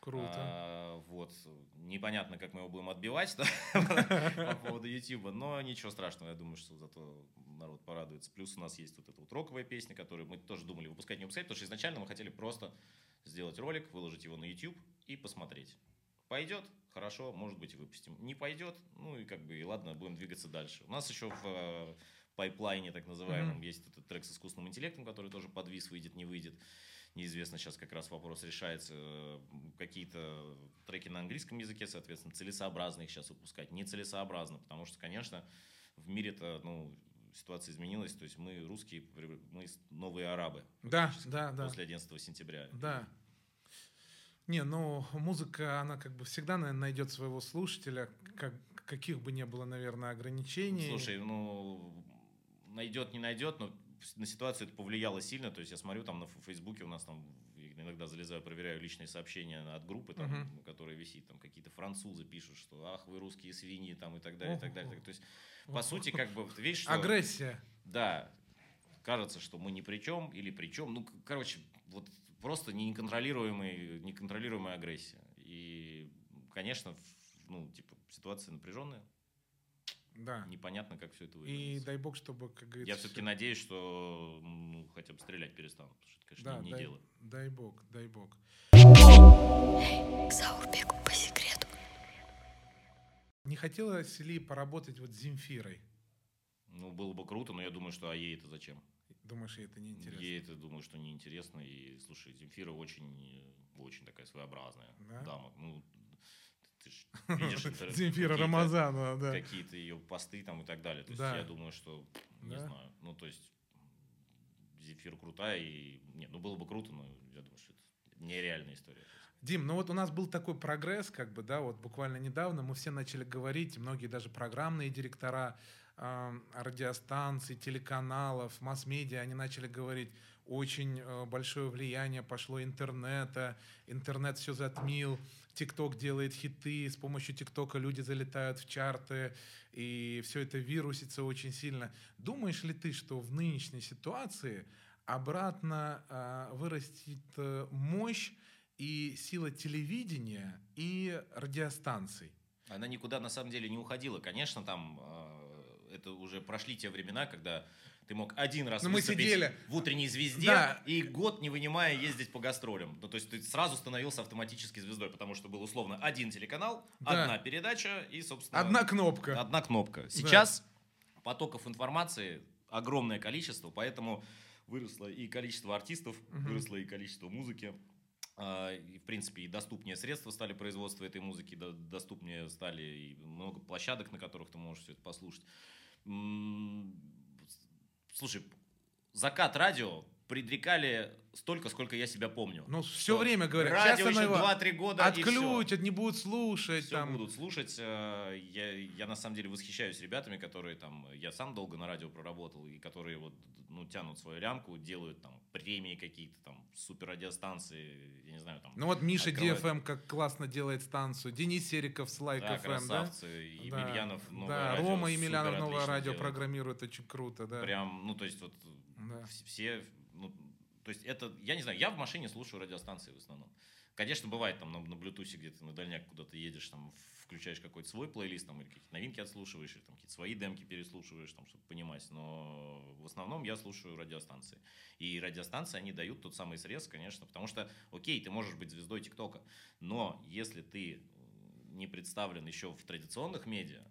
Круто. А, вот. Непонятно, как мы его будем отбивать по поводу YouTube, но ничего страшного, я думаю, что зато народ порадуется. Плюс у нас есть вот эта вот роковая песня, которую мы тоже думали выпускать, не выпускать, потому что изначально мы хотели просто сделать ролик, выложить его на YouTube и посмотреть. Пойдет, хорошо, может быть, выпустим. Не пойдет, ну и как бы, и ладно, будем двигаться дальше. У нас еще в э, пайплайне, так называемом, есть этот трек с искусственным интеллектом, который тоже подвис, выйдет, не выйдет. Неизвестно, сейчас как раз вопрос решается. Какие-то треки на английском языке, соответственно, целесообразно их сейчас выпускать. Нецелесообразно, потому что, конечно, в мире-то, ну, ситуация изменилась. То есть мы русские, мы новые арабы. Да, да, да. После 11 сентября. Да. Не, ну, музыка, она как бы всегда наверное, найдет своего слушателя, как, каких бы ни было, наверное, ограничений. Слушай, ну, найдет, не найдет, но на ситуацию это повлияло сильно. То есть я смотрю там на Фейсбуке у нас там иногда залезаю, проверяю личные сообщения от группы, там, Мгм. которая висит, там какие-то французы пишут, что ах, вы русские свиньи, там и так далее, и так далее. То есть, по сути, как бы, видишь, что... Агрессия. Да, кажется, что мы ни при чем или при чем. Ну, короче, вот просто неконтролируемый, неконтролируемая агрессия. И, конечно, ну, типа, ситуация напряженная, Да. непонятно, как все это И выглядит. дай бог, чтобы, как говорится... Я все-таки надеюсь, что ну, хотя бы стрелять перестанут, потому что это, конечно, Да, не, не дай, дело. дай бог, дай бог. Эй, Заурбек по секрету. Не хотелось ли поработать вот с Земфирой? Ну, было бы круто, но я думаю, что а ей это зачем? Думаешь, ей это неинтересно? Ей это, думаю, что неинтересно. И, слушай, Земфира очень, очень такая своеобразная Да? дама. Ну, ты ж видишь Земфира Рамазанова, да. какие-то ее посты там и так далее. То есть Да. я думаю, что, не Да. знаю, ну, то есть Земфира крутая и... Нет, ну, было бы круто, но я думаю, что это нереальная история. Дим, ну вот у нас был такой прогресс, как бы, да, вот буквально недавно мы все начали говорить, многие даже программные директора э, радиостанций, телеканалов, масс-медиа, они начали говорить, очень э, большое влияние пошло интернета, интернет все затмил, ТикТок делает хиты, с помощью ТикТока люди залетают в чарты, и все это вирусится очень сильно. Думаешь ли ты, что в нынешней ситуации обратно э, вырастет мощь и сила телевидения и радиостанций. Она никуда на самом деле не уходила. Конечно, там э, это уже прошли те времена, когда ты мог один раз Ну, мы сидели. в утренней звезде Да. и год не вынимая ездить по гастролям. Ну, то есть ты сразу становился автоматически звездой, потому что был условно один телеканал, Да. одна передача и, собственно, Одна кнопка. одна кнопка. Сейчас потоков информации огромное количество, поэтому выросло и количество артистов, Мгм. выросло и количество музыки. А, И, в принципе, и доступнее средства стали производства этой музыки, до- доступнее стали и много площадок, на которых ты можешь все это послушать. Слушай, закат радио предрекали столько, сколько я себя помню. Ну, все Что время говорят, радио еще оно его 2-3 года отключат, не будут слушать. Все там. будут слушать. Э, Я, я на самом деле восхищаюсь ребятами, которые там, я сам долго на радио проработал, и которые вот, ну, тянут свою лямку, делают там премии какие-то, там, супер радиостанции, я не знаю, там. Ну вот Миша Открывает. DFM как классно делает станцию, Денис Сериков с Лайк да, FM, да? красавцы, Да, Емельянов, новое да, радио, Рома Емельянов новое радио делает. программирует, очень круто, да. Прям, ну, то есть вот Да. вс- все, ну, то есть это, я не знаю, я в машине слушаю радиостанции в основном. Конечно, бывает там на, на Bluetooth где-то на дальняк куда-то едешь, там включаешь какой-то свой плейлист, там, или какие-то новинки отслушиваешь, или там какие-то свои демки переслушиваешь, там, чтобы понимать. Но в основном я слушаю радиостанции. И радиостанции, они дают тот самый срез, конечно, потому что, окей, ты можешь быть звездой ТикТока, но если ты не представлен еще в традиционных медиа,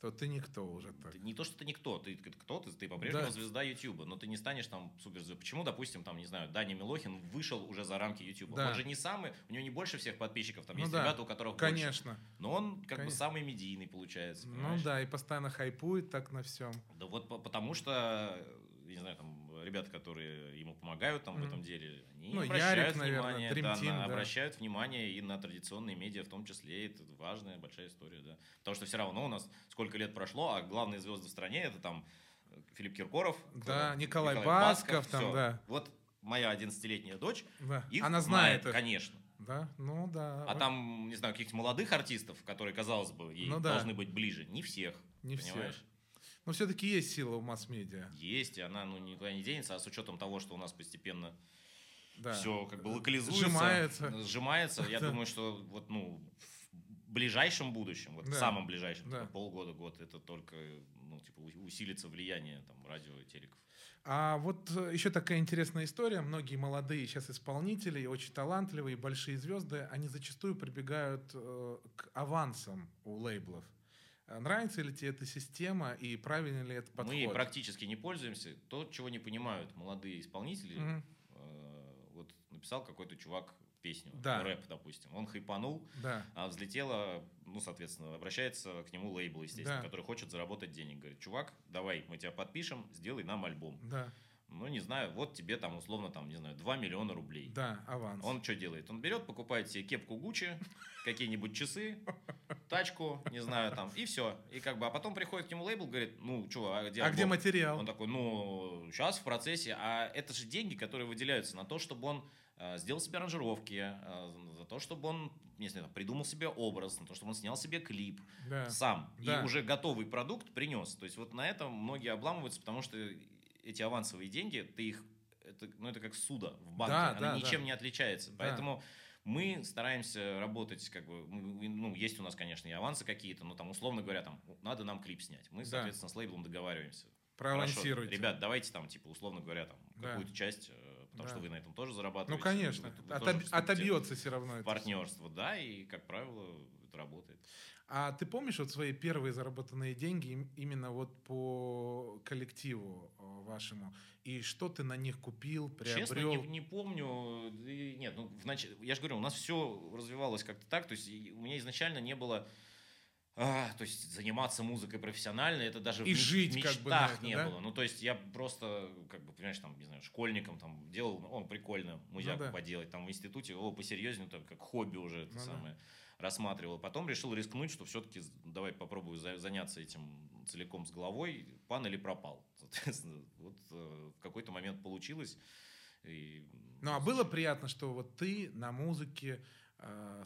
То ты никто уже так. ты- не то, что ты никто, ты кто ты, ты по-прежнему Да. звезда Ютуба, но ты не станешь там суперзвездой. Почему, допустим, там, не знаю, Даня Милохин вышел уже за рамки Ютуба? Да. Он же не самый, у него не больше всех подписчиков, там Ну есть да, ребята, у которых больше. Конечно. Но он как бы Конечно. самый медийный получается. Ну понимаешь? да, и постоянно хайпует так на всем. Да вот по- потому что, не знаю, там ребята, которые ему помогают там в Мгм. этом деле, они Ну, обращают Ярик, наверное, внимание, Dream да, Team, на- да. обращают внимание и на традиционные медиа в том числе. Это важная большая история, да. Потому что все равно у нас сколько лет прошло, а главные звезды в стране это там э, Филипп Киркоров, Да, э, Николай Басков там, всё. да. Вот моя 11-летняя дочь, Да. их Она знает их. конечно. Да, ну да. А Вот там, не знаю, каких-то молодых артистов, которые, казалось бы, ей Ну да. должны быть ближе, не всех. Не понимаешь? всех. Но все-таки есть сила у масс-медиа. Есть, и она ну, никуда не денется, а с учетом того, что у нас постепенно Да. все как бы локализуется, Сжимается. сжимается, я думаю, что вот, ну, в ближайшем будущем, вот в самом ближайшем, Да. типа, полгода, год, это только, ну, типа, усилится влияние там радио и телеков. А вот еще такая интересная история. Многие молодые сейчас исполнители, очень талантливые, большие звезды, они зачастую прибегают э, к авансам у лейблов. Э, Нравится ли тебе эта система и правильно ли это подход? Мы ей практически не пользуемся. То, чего не понимают молодые исполнители, Мгм. э, вот написал какой-то чувак песню, Да. рэп, допустим, он хайпанул, Да. А взлетела, ну, соответственно, обращается к нему лейбл, естественно, Да. который хочет заработать денег. Говорит, чувак, давай, мы тебя подпишем, сделай нам альбом. Да. Ну, не знаю, вот тебе там, условно, там, не знаю, 2 миллиона рублей. Да, аванс. Он что делает? Он берет, покупает себе кепку Гуччи, какие-нибудь часы, тачку, не знаю, там, и все. И как бы, а потом приходит к нему лейбл, говорит, ну, что, а где а где альбом?» материал? Он такой, ну, сейчас в процессе, а это же деньги, которые выделяются на то, чтобы он э, сделал себе аранжировки, э, за то, чтобы он, не знаю, придумал себе образ, на то, чтобы он снял себе клип Да. сам. Да. И уже готовый продукт принес. То есть вот на этом многие обламываются, потому что эти авансовые деньги, ты их, это, ну, это как суда в банке, Да, она да, ничем да. не отличается. Да. Поэтому мы стараемся работать, как бы, ну, есть у нас, конечно, и авансы какие-то, но там, условно говоря, там, надо нам клип снять. Мы, Да. соответственно, с лейблом договариваемся. Хорошо, ребят, давайте там, типа, условно говоря, там, Да. какую-то часть, э, потому Да. что вы на этом тоже Ну, зарабатываете. конечно. вы- вы Отоб- Отобьется все равно. это партнерство, да, и, как правило, это работает. А ты помнишь вот свои первые заработанные деньги им- именно вот по коллективу э, вашему? И что ты на них купил, Честно, приобрел? не, не помню. Да Нет, ну, в нач- я же говорю, у нас все развивалось как-то так. То есть у меня изначально не было... а, то есть заниматься музыкой профессионально, это даже И в жить мечтах как бы это, не да? было. Ну, то есть я просто, как бы, понимаешь, там, не знаю, школьником там делал, ну, прикольно, музяку Ну да. поделать, там в институте, о, посерьезнее, там, как хобби уже это Ну да. Рассматривал. Потом решил рискнуть, что все-таки давай попробую за- заняться этим целиком с головой, пан или пропал. Соответственно, вот э, в какой-то момент получилось. И, Ну, а было приятно, что вот ты на музыке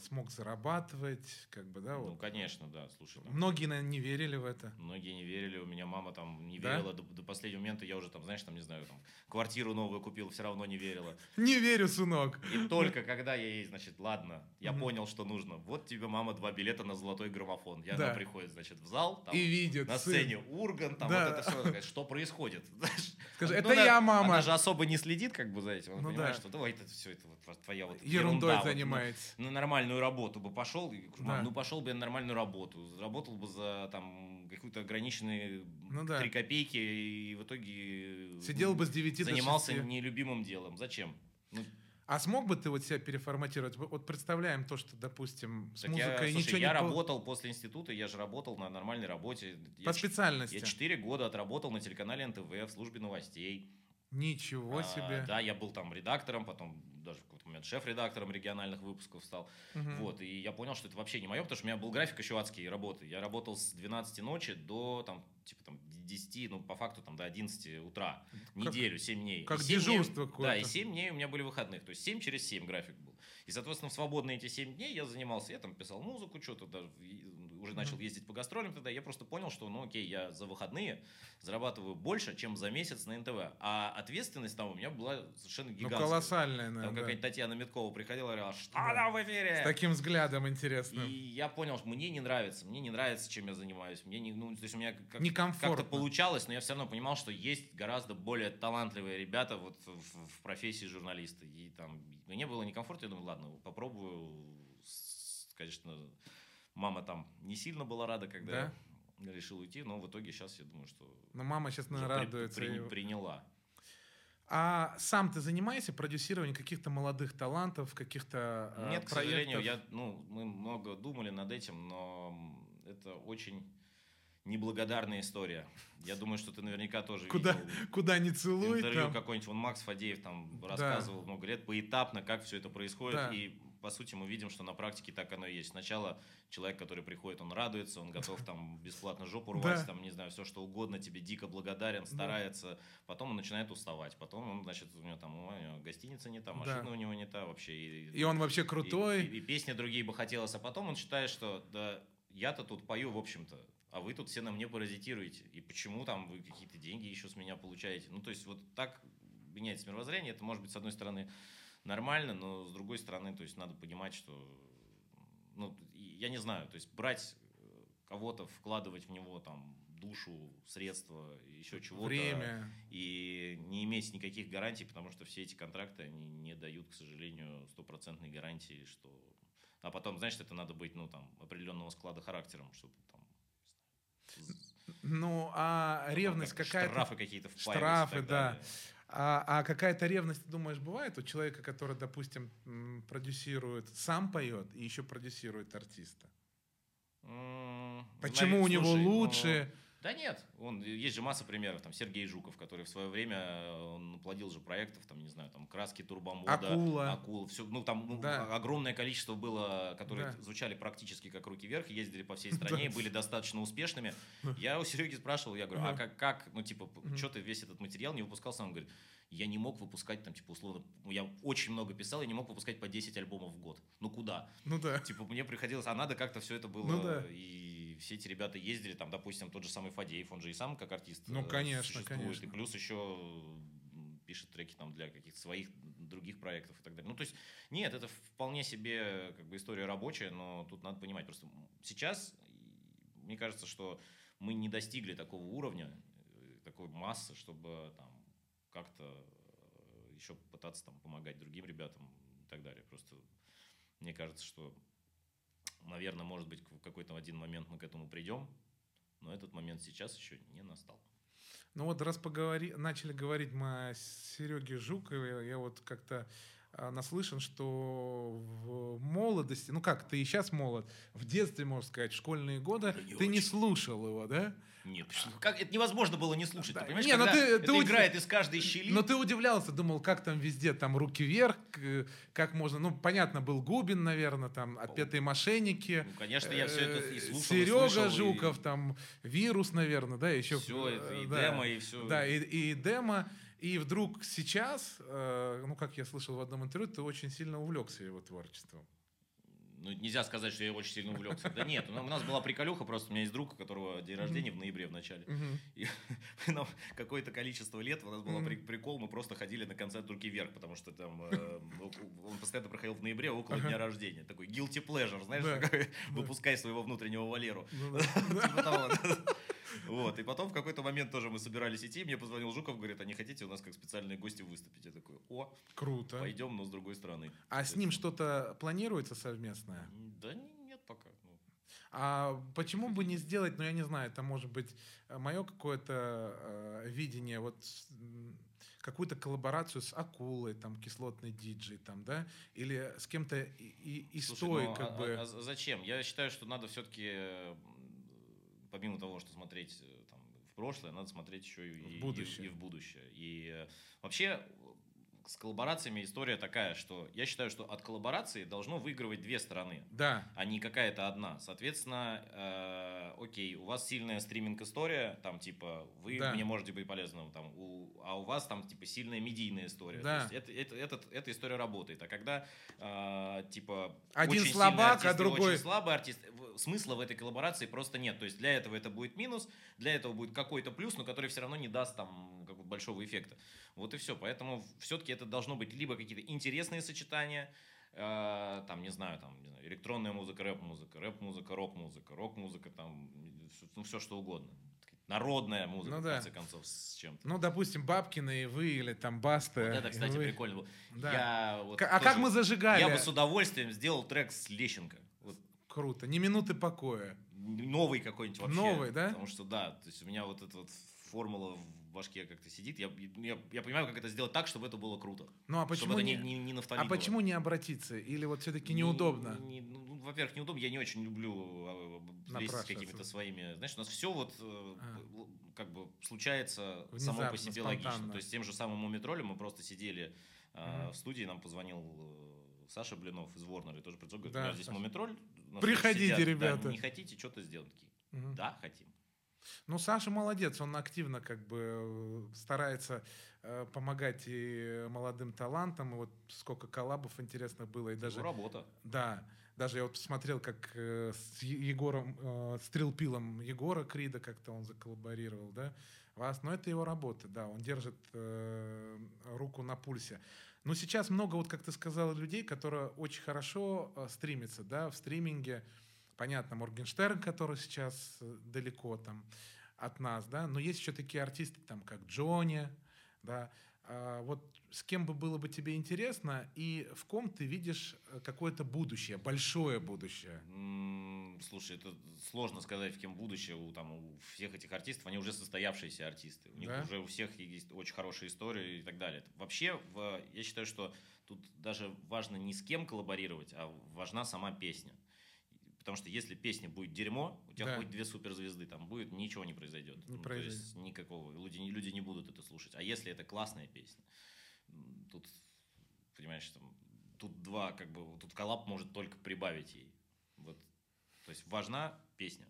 смог зарабатывать, как бы, да, Ну, вот. конечно, да, слушай. там Многие, наверное, не верили в это. Многие не верили, у меня мама там не Да? верила до, до последнего момента, я уже там, знаешь, там, не знаю, там, квартиру новую купил, все равно не верила. Не верю, сынок. И только когда я ей, значит, ладно, я понял, что нужно. Вот тебе, мама, два билета на золотой граммофон. Да. она приходит, значит, в зал, там, И видит. на сцене Урган, там вот это все, что происходит? Скажи, ну, это я, мама. Она же особо не следит, как бы, за этим. Она Ну понимает, что давай это все, это твоя вот Ерундой ерунда, вот, ну, занимается. На нормальную работу бы пошел, и говорю, «Мам, Да. ну пошел бы я на нормальную работу, заработал бы за там какую-то ограниченные Ну да. три копейки и в итоге Сидел бы с 9 занимался до 6. нелюбимым делом. Зачем? Ну, А смог бы ты вот себя переформатировать? Вот представляем то, что, допустим, с так музыкой я, слушай, ничего я не пол- работал после института, я же работал на нормальной работе. по Я, специальности. я 4 года отработал на телеканале НТВ в службе новостей. Ничего А, себе. да, я был там редактором, потом даже в какой-то момент шеф-редактором региональных выпусков стал. Мгм. Вот, и я понял, что это вообще не мое, потому что у меня был график еще адский работы. Я работал с 12 ночи до, там, типа, там, 10, ну, по факту, там, до 11 утра. Неделю, 7 дней. как И семь дней- дежурство какое-то. Да, и 7 дней у меня были выходных. То есть 7 через 7 график был. И, соответственно, в свободные эти 7 дней я занимался, я там писал музыку, что-то даже уже начал ездить по гастролям тогда. Я просто понял, что, ну, окей, я за выходные зарабатываю больше, чем за месяц на НТВ. А ответственность там у меня была совершенно Ну, гигантская. колоссальная, Там наверное. какая-нибудь Татьяна Меткова приходила и говорила, что Да. там в эфире? С таким взглядом интересным. И я понял, что мне не нравится, мне не нравится, чем я занимаюсь. Мне не, ну, то есть у меня как, как-то получалось, но я все равно понимал, что есть гораздо более талантливые ребята вот в, в профессии журналиста. И там мне было некомфортно, я думаю, ладно, попробую. Конечно, мама там не сильно была рада, когда я решил уйти, но в итоге сейчас я думаю, что Но мама сейчас, наверное, при- радуется. при- и- приняла. А сам ты занимаешься продюсированием каких-то молодых талантов, каких-то э, Нет, к проектов? сожалению, я, ну, мы много думали над этим, но это очень неблагодарная история. Я думаю, что ты наверняка тоже Куда, видел куда не целуй, интервью там. какой-нибудь. Вон Макс Фадеев там Да. рассказывал много лет поэтапно, как все это происходит. Да. И по сути мы видим, что на практике так оно и есть. Сначала человек, который приходит, он радуется, он готов там бесплатно жопу рвать, Да. там, не знаю, все что угодно, тебе дико благодарен, старается. Потом он начинает уставать. Потом он, значит, у него там у него гостиница не та, Да. машина у него не та вообще. И, И он вообще крутой. и, и- и песни другие бы хотелось, а потом он считает, что да, я-то тут пою, в общем-то, а вы тут все на мне паразитируете. И почему там вы какие-то деньги еще с меня получаете? Ну, то есть вот так меняется мировоззрение. Это может быть, с одной стороны, нормально, но с другой стороны, то есть надо понимать, что, ну, я не знаю, то есть брать э, кого-то, вкладывать в него там душу, средства, еще чего-то. Время. И не иметь никаких гарантий, потому что все эти контракты, они не дают, к сожалению, стопроцентной гарантии, что... А потом, знаешь, это надо быть, ну, там, определенного склада характером, чтобы там... Ну, а ревность как какая-то... Штрафы какие-то впаивать Штрафы, да. далее. А, а какая-то ревность, ты думаешь, бывает у человека, который, допустим, продюсирует, сам поет и еще продюсирует артиста? Почему наве- у него слушай, ну, лучше? Да нет, он, есть же масса примеров, там Сергей Жуков, который в свое время, э, он плодил же проектов, там, не знаю, там, Краски Турбомода, Акула. Акула, все, ну, там ну, Да. огромное количество было, которые Да. звучали практически как руки вверх, ездили по всей стране были достаточно успешными. Я у Сереги спрашивал, я говорю, а как, как ну, типа, что ты весь этот материал не выпускал сам? Он говорит, я не мог выпускать, там, типа, условно, я очень много писал, я не мог выпускать по 10 альбомов в год. Ну, куда? Ну да. Типа, мне приходилось, а надо как-то все это было, Ну да. и все эти ребята ездили, там, допустим, тот же самый Фадеев, он же и сам как артист Ну, э, конечно, существует, конечно. и плюс еще пишет треки там для каких-то своих других проектов и так далее. Ну, то есть, нет, это вполне себе как бы история рабочая, но тут надо понимать, просто сейчас, мне кажется, что мы не достигли такого уровня, э, такой массы, чтобы там как-то э, еще пытаться там помогать другим ребятам и так далее. Просто мне кажется, что, наверное, может быть, в какой-то один момент мы к этому придем, но этот момент сейчас еще не настал. Ну вот раз поговори, начали говорить мы о Сереге Жукове, я вот как-то наслышан, что в молодости, ну как, ты и сейчас молод, в детстве, можно сказать, в школьные годы, не ты не очень. слушал его, да? Нет, как это невозможно было не слушать. Да, Ты понимаешь, не, когда ты- это ты уди- играет из каждой щели. Но ты удивлялся, думал, как там везде, там руки вверх, э, как можно, ну понятно, был Губин, наверное, там отпетые мошенники. Ну, конечно, я все это и слушал, и Серега слышал, и- Жуков, там вирус, наверное, да, еще. Все это, и да. демо, и все. Да, и, и демо. И вдруг сейчас, э, ну, как я слышал в одном интервью, ты очень сильно увлекся его творчеством. Ну, нельзя сказать, что я очень сильно увлекся. Да нет, у нас была приколюха, просто у меня есть друг, у которого день рождения в ноябре в начале. И нам какое-то количество лет у нас был прикол, мы просто ходили на концерт «Руки вверх», потому что там э, он постоянно проходил в ноябре около дня рождения. Такой guilty pleasure, знаешь, выпускай своего внутреннего Валеру. Ну. Типа того. Вот, и потом в какой-то момент тоже мы собирались идти, мне позвонил Жуков, говорит, а не хотите у нас как специальные гости выступить? Я такой, о, Круто. пойдем, но с другой стороны. А с ним что-то планируется совместное? Да нет пока. ну. А почему бы не сделать, ну я не знаю, это может быть мое какое-то э, видение, вот какую-то коллаборацию с акулой, там кислотный диджей, там, да, или с кем-то и, и, и Слушай, стой, ну, как а- бы. а- а зачем? Я считаю, что надо все-таки, помимо того, что смотреть э, там, в прошлое, надо смотреть еще и, В и- будущее. и в будущее. И вообще с коллаборациями история такая, что я считаю, что от коллаборации должно выигрывать две стороны Да, а не какая-то одна. Соответственно, э, окей, у вас сильная стриминг-история, там, типа, вы Да. мне можете быть полезным, там, у- а у вас там, типа, сильная медийная история. То Да. есть это, это, этот- эта история работает. А когда, э, типа, Один очень слабак, артист а другой- очень слабый артист, в- смысла в этой коллаборации просто нет. То есть для этого это будет минус, для этого будет какой-то плюс, но который все равно не даст там большого эффекта. Вот и все. Поэтому все-таки это должно быть либо какие-то интересные сочетания, э, там, не знаю, там, не знаю, электронная музыка, рэп-музыка, рэп-музыка, рок-музыка, рок-музыка, там, ну, все что угодно. Народная музыка, Ну в да. конце концов, с чем-то. ну, допустим, Бабкина и вы, или там Баста. Вот это, кстати, вы. прикольно было. Да. Я вот А тоже- как мы зажигали? Я бы с удовольствием сделал трек с Лещенко. Вот Круто. Ни минуты покоя. новый какой-нибудь вообще. Новый, да? Потому что, да, то есть у меня вот эта вот формула в башке как-то сидит. Я, я, я понимаю, как это сделать так, чтобы это было круто. Ну, а почему не... не, не, не А почему не обратиться? Или вот все-таки Не- неудобно? не- ну, ну, во-первых, неудобно. Я не очень люблю э, лезть с какими-то своими... Знаешь, у нас все вот э, А. как бы случается само Внезапно, по себе логично. спонтанно. То есть тем же самым Мумитролем мы просто сидели э, Мгм. в студии, нам позвонил э, Саша Блинов из и тоже пришел, говорит, Да, у меня здесь Саша. Мумитроль. нас Приходите, сидят, да, ребята». не хотите что-то сделать? Такие, Мгм. Да, хотим. Ну, Саша молодец, он активно как бы э, старается э, помогать и молодым талантам. И вот сколько коллабов интересных было. И Даже даже, работа. да, даже я вот посмотрел, как э, с Егором, э, с Трилпилом Егора Крида как-то он заколлаборировал, да. Вас, но это его работа, да, он держит э, руку на пульсе. Но сейчас много, вот как ты сказал, людей, которые очень хорошо э, стримятся, да, в стриминге. Понятно, Моргенштерн, который сейчас э, далеко там от нас, да, но есть еще такие артисты, там, как Джонни, да, А вот с кем бы было бы тебе интересно и в ком ты видишь э, какое-то будущее, большое будущее? Слушай, это сложно сказать, в кем будущее. У, там, у всех этих артистов, они уже состоявшиеся артисты. У них Да? уже у всех есть очень хорошие истории и так далее. Вообще, в- я считаю, что тут даже важно не с кем коллаборировать, а важна сама песня. Потому что если песня будет дерьмо, у тебя Да. хоть две суперзвезды, там будет, ничего не произойдет. Не Ну, произойдет. То есть никакого, люди, люди не будут это слушать. А если это классная песня, тут, понимаешь, там, тут два, как бы, тут коллаб может только прибавить ей. Вот. То есть важна песня.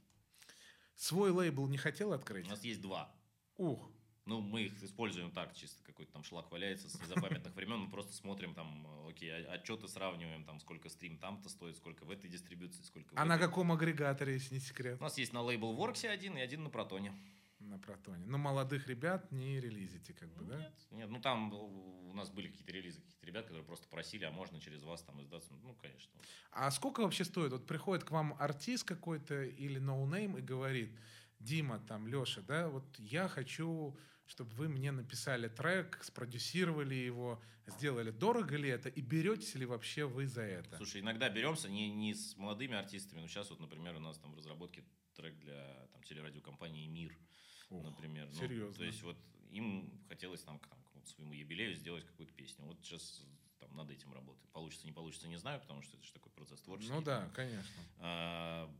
Свой лейбл не хотел У открыть? нас есть два. Ух, Ну, мы их используем так, чисто какой-то там шлак валяется с незапамятных времен, мы просто смотрим там, э, окей, а- отчеты сравниваем, там, сколько стрим там-то стоит, сколько в этой дистрибуции, сколько а на этой. каком агрегаторе, если не секрет? У нас есть на Label Worx е один и один на Протоне. На Протоне. Ну, молодых ребят не релизите, как бы, да? Нет, нет, ну там у нас были какие-то релизы, какие-то ребят, которые просто просили, а можно через вас там издаться. Ну, конечно. А сколько вообще стоит? Вот приходит к вам артист какой-то или ноунейм и говорит, Дима, там, Леша, да, вот я хочу, чтобы вы мне написали трек, спродюсировали его, сделали. Дорого ли это? И беретесь ли вообще вы за это? Слушай, иногда беремся не, не с молодыми артистами, но сейчас вот, например, у нас там в разработке трек для там, телерадиокомпании «Мир», Ух, например. Ну, серьезно? то есть вот им хотелось там к там, к своему юбилею сделать какую-то песню. Вот сейчас там над этим работаем. Получится, не получится, не знаю, потому что это же такой процесс творческий. Ну да, конечно. А,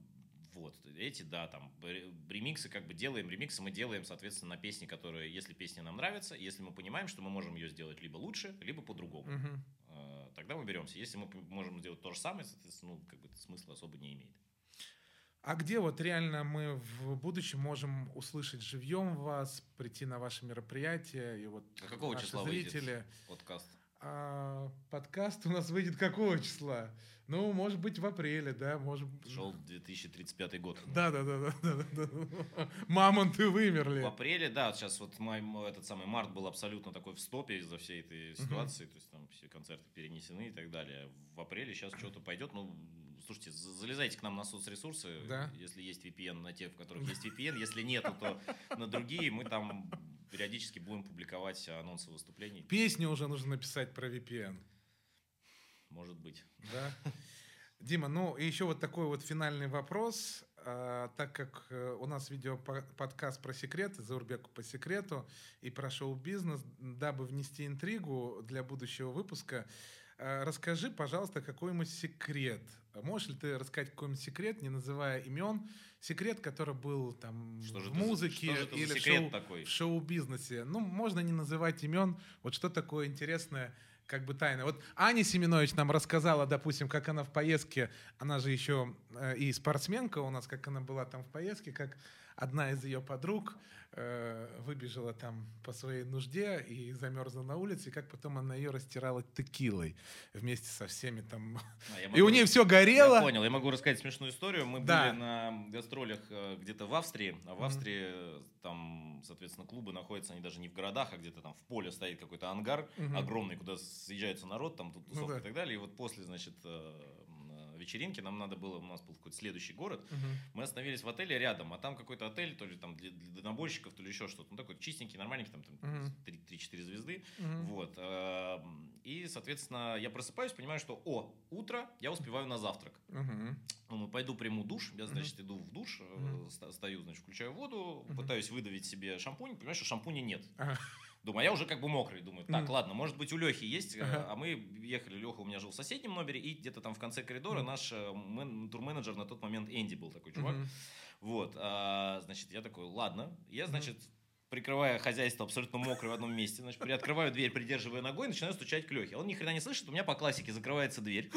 Вот, эти, да, там, ре- ремиксы, как бы делаем ремиксы, мы делаем, соответственно, на песни, которые, если песня нам нравится, если мы понимаем, что мы можем ее сделать либо лучше, либо по-другому, а, тогда мы беремся. Если мы можем сделать то же самое, соответственно, ну, как бы смысла особо не имеет. А где вот реально мы в будущем можем услышать живьем вас, прийти на ваши мероприятия и вот А какого числа выйдет зрители? подкаст? А, подкаст у нас выйдет какого числа? Ну, может быть, в апреле, да, может. Шел 2035 год. Да, да, да, да, да, да. Мамонты вымерли. В апреле, да, вот сейчас вот май, м- этот самый март был абсолютно такой в стопе из-за всей этой ситуации, то есть там все концерты перенесены и так далее. В апреле сейчас что-то пойдет, ну, слушайте, за- залезайте к нам на соцресурсы, Да. если есть VPN, на те, в которых есть VPN, если нету, то на другие, мы там периодически будем публиковать анонсы выступлений, Песню уже нужно написать про VPN. может быть. Да. Дима, ну и еще вот такой вот финальный вопрос. А, так как э, у нас видео подкаст про секреты, Заурбеку по секрету и про шоу-бизнес, дабы внести интригу для будущего выпуска, расскажи, пожалуйста, какой-нибудь секрет. Можешь ли ты рассказать какой-нибудь секрет, не называя имен? Секрет, который был там Что в музыке за или шоу- такой? в шоу-бизнесе. Ну, можно не называть имен. Вот что такое интересное, как бы тайна. Вот Аня Семенович нам рассказала, допустим, как она в поездке, она же еще э, и спортсменка у нас, как она была там в поездке, как одна из ее подруг э, выбежала там по своей нужде и замерзла на улице, и как потом она ее растирала текилой вместе со всеми там. А, я И у могу- нее все горело. Я понял, я могу рассказать смешную историю. Мы Да. были на гастролях э, где-то в Австрии, а в. Австрии э, там, соответственно, клубы находятся, они даже не в городах, а где-то там в поле стоит какой-то ангар Мгм. огромный, куда съезжается народ, там тут тусовка да. и так далее. И вот после, значит, э, вечеринки нам надо было, у нас был какой-то следующий город, Мгм. мы остановились в отеле рядом, а там какой-то отель, то ли там для, для дальнобойщиков, то ли еще что-то. Ну, такой чистенький, нормальненький, там, там Мгм. 3-4 звезды. Мгм. Вот. эм, И, соответственно, я просыпаюсь, понимаю, что, о, утро, я успеваю на завтрак. Мгм. Думаю, пойду приму душ. Я, значит, иду в душ, ста- стою, значит, включаю воду, Мгм. пытаюсь выдавить себе шампунь, понимаю, что шампуня нет. Ага. Думаю, а я уже как бы мокрый. Думаю, так, Мгм. ладно, может быть, у Лехи есть. э, Ага. А мы ехали, Леха у меня жил в соседнем номере, и где-то там в конце коридора Мгм. наш э, мен- турменеджер на тот момент Энди был такой чувак. Мгм. Вот, а, значит, я такой, ладно. Я, значит, прикрывая хозяйство абсолютно мокрое в одном месте, значит, приоткрываю дверь, придерживая ногой, начинаю стучать к Лехе. Он ни хрена не слышит, у меня по классике закрывается дверь.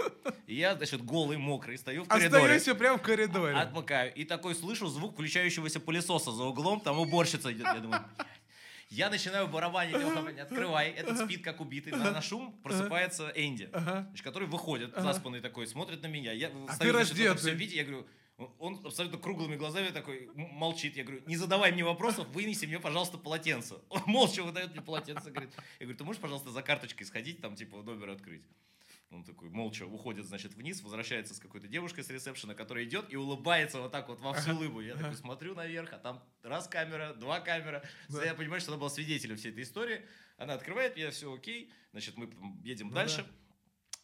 И я, значит, голый, мокрый, стою в коридоре. Остаюсь прямо в коридоре. Отмыкаю. И такой слышу звук включающегося пылесоса за углом, там уборщица идет. Я думаю, я начинаю барабанить, Леха, открывай, этот спит как убитый. На, на шум просыпается Энди, значит, который выходит, заспанный такой, смотрит на меня. Я А стою, ты значит, в этом раздетый. всем виде, я говорю, он абсолютно круглыми глазами такой молчит. Я говорю, не задавай мне вопросов, вынеси мне, пожалуйста, полотенце. Он молча выдает мне полотенце, говорит, я говорю, ты можешь, пожалуйста, за карточкой сходить, там, типа, номер открыть? Он такой молча уходит, значит, вниз, возвращается с какой-то девушкой с ресепшена, которая идет и улыбается вот так вот во всю улыбу. Я такой смотрю наверх, а там раз камера, два камера. Да. Я понимаю, что она была свидетелем всей этой истории. Она открывает, я все окей. Значит, мы едем Ну дальше. да.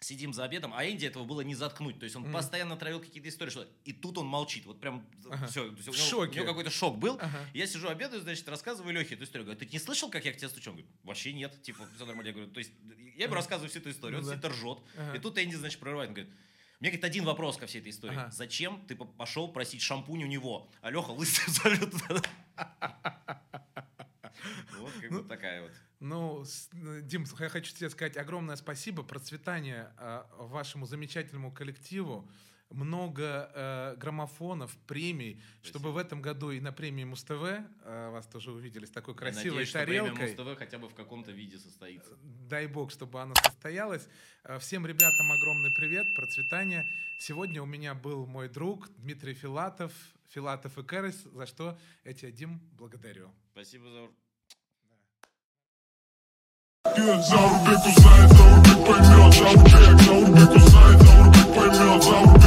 Сидим за обедом, а Энди этого было не заткнуть. То есть он Мгм. постоянно травил какие-то истории, что и тут он молчит. Вот прям Ага. все. В у, него, шоке. у него какой-то шок был. Ага. Я сижу обедаю, значит, рассказываю Лехе эту историю. Говорю, ты не слышал, как я к тебе стучу? Он говорит, вообще нет. Типа, все нормально. Я говорю, то есть я ему рассказываю всю эту историю, Ну он да. сидит ржет. Ага. И тут Энди, значит, прорывает. Он говорит, Мне говорит один вопрос ко всей этой истории. Ага. Зачем ты по- пошел просить шампунь у него? А Леха лысый абсолютно. Вот как бы такая вот. Ну, э, Дим, я хочу тебе сказать огромное спасибо, процветания э, вашему замечательному коллективу, много э, граммофонов, премий, чтобы в этом году и на премии Муз-ТВ э, вас тоже увидели с такой Я красивой надеюсь, что премия тарелкой. Муз-ТВ хотя бы в каком-то виде состоится. Дай бог, чтобы оно состоялось. Э, Всем ребятам огромный привет, процветания. Сегодня у меня был мой друг Дмитрий Филатов, Филатов и Кэрис, за что я тебя, Дим, благодарю. Спасибо за... Yeah, Zavrubek узнает, Заурбек поймет, Заурбек, Заурбек узнает, Заурбек поймет, Заурбек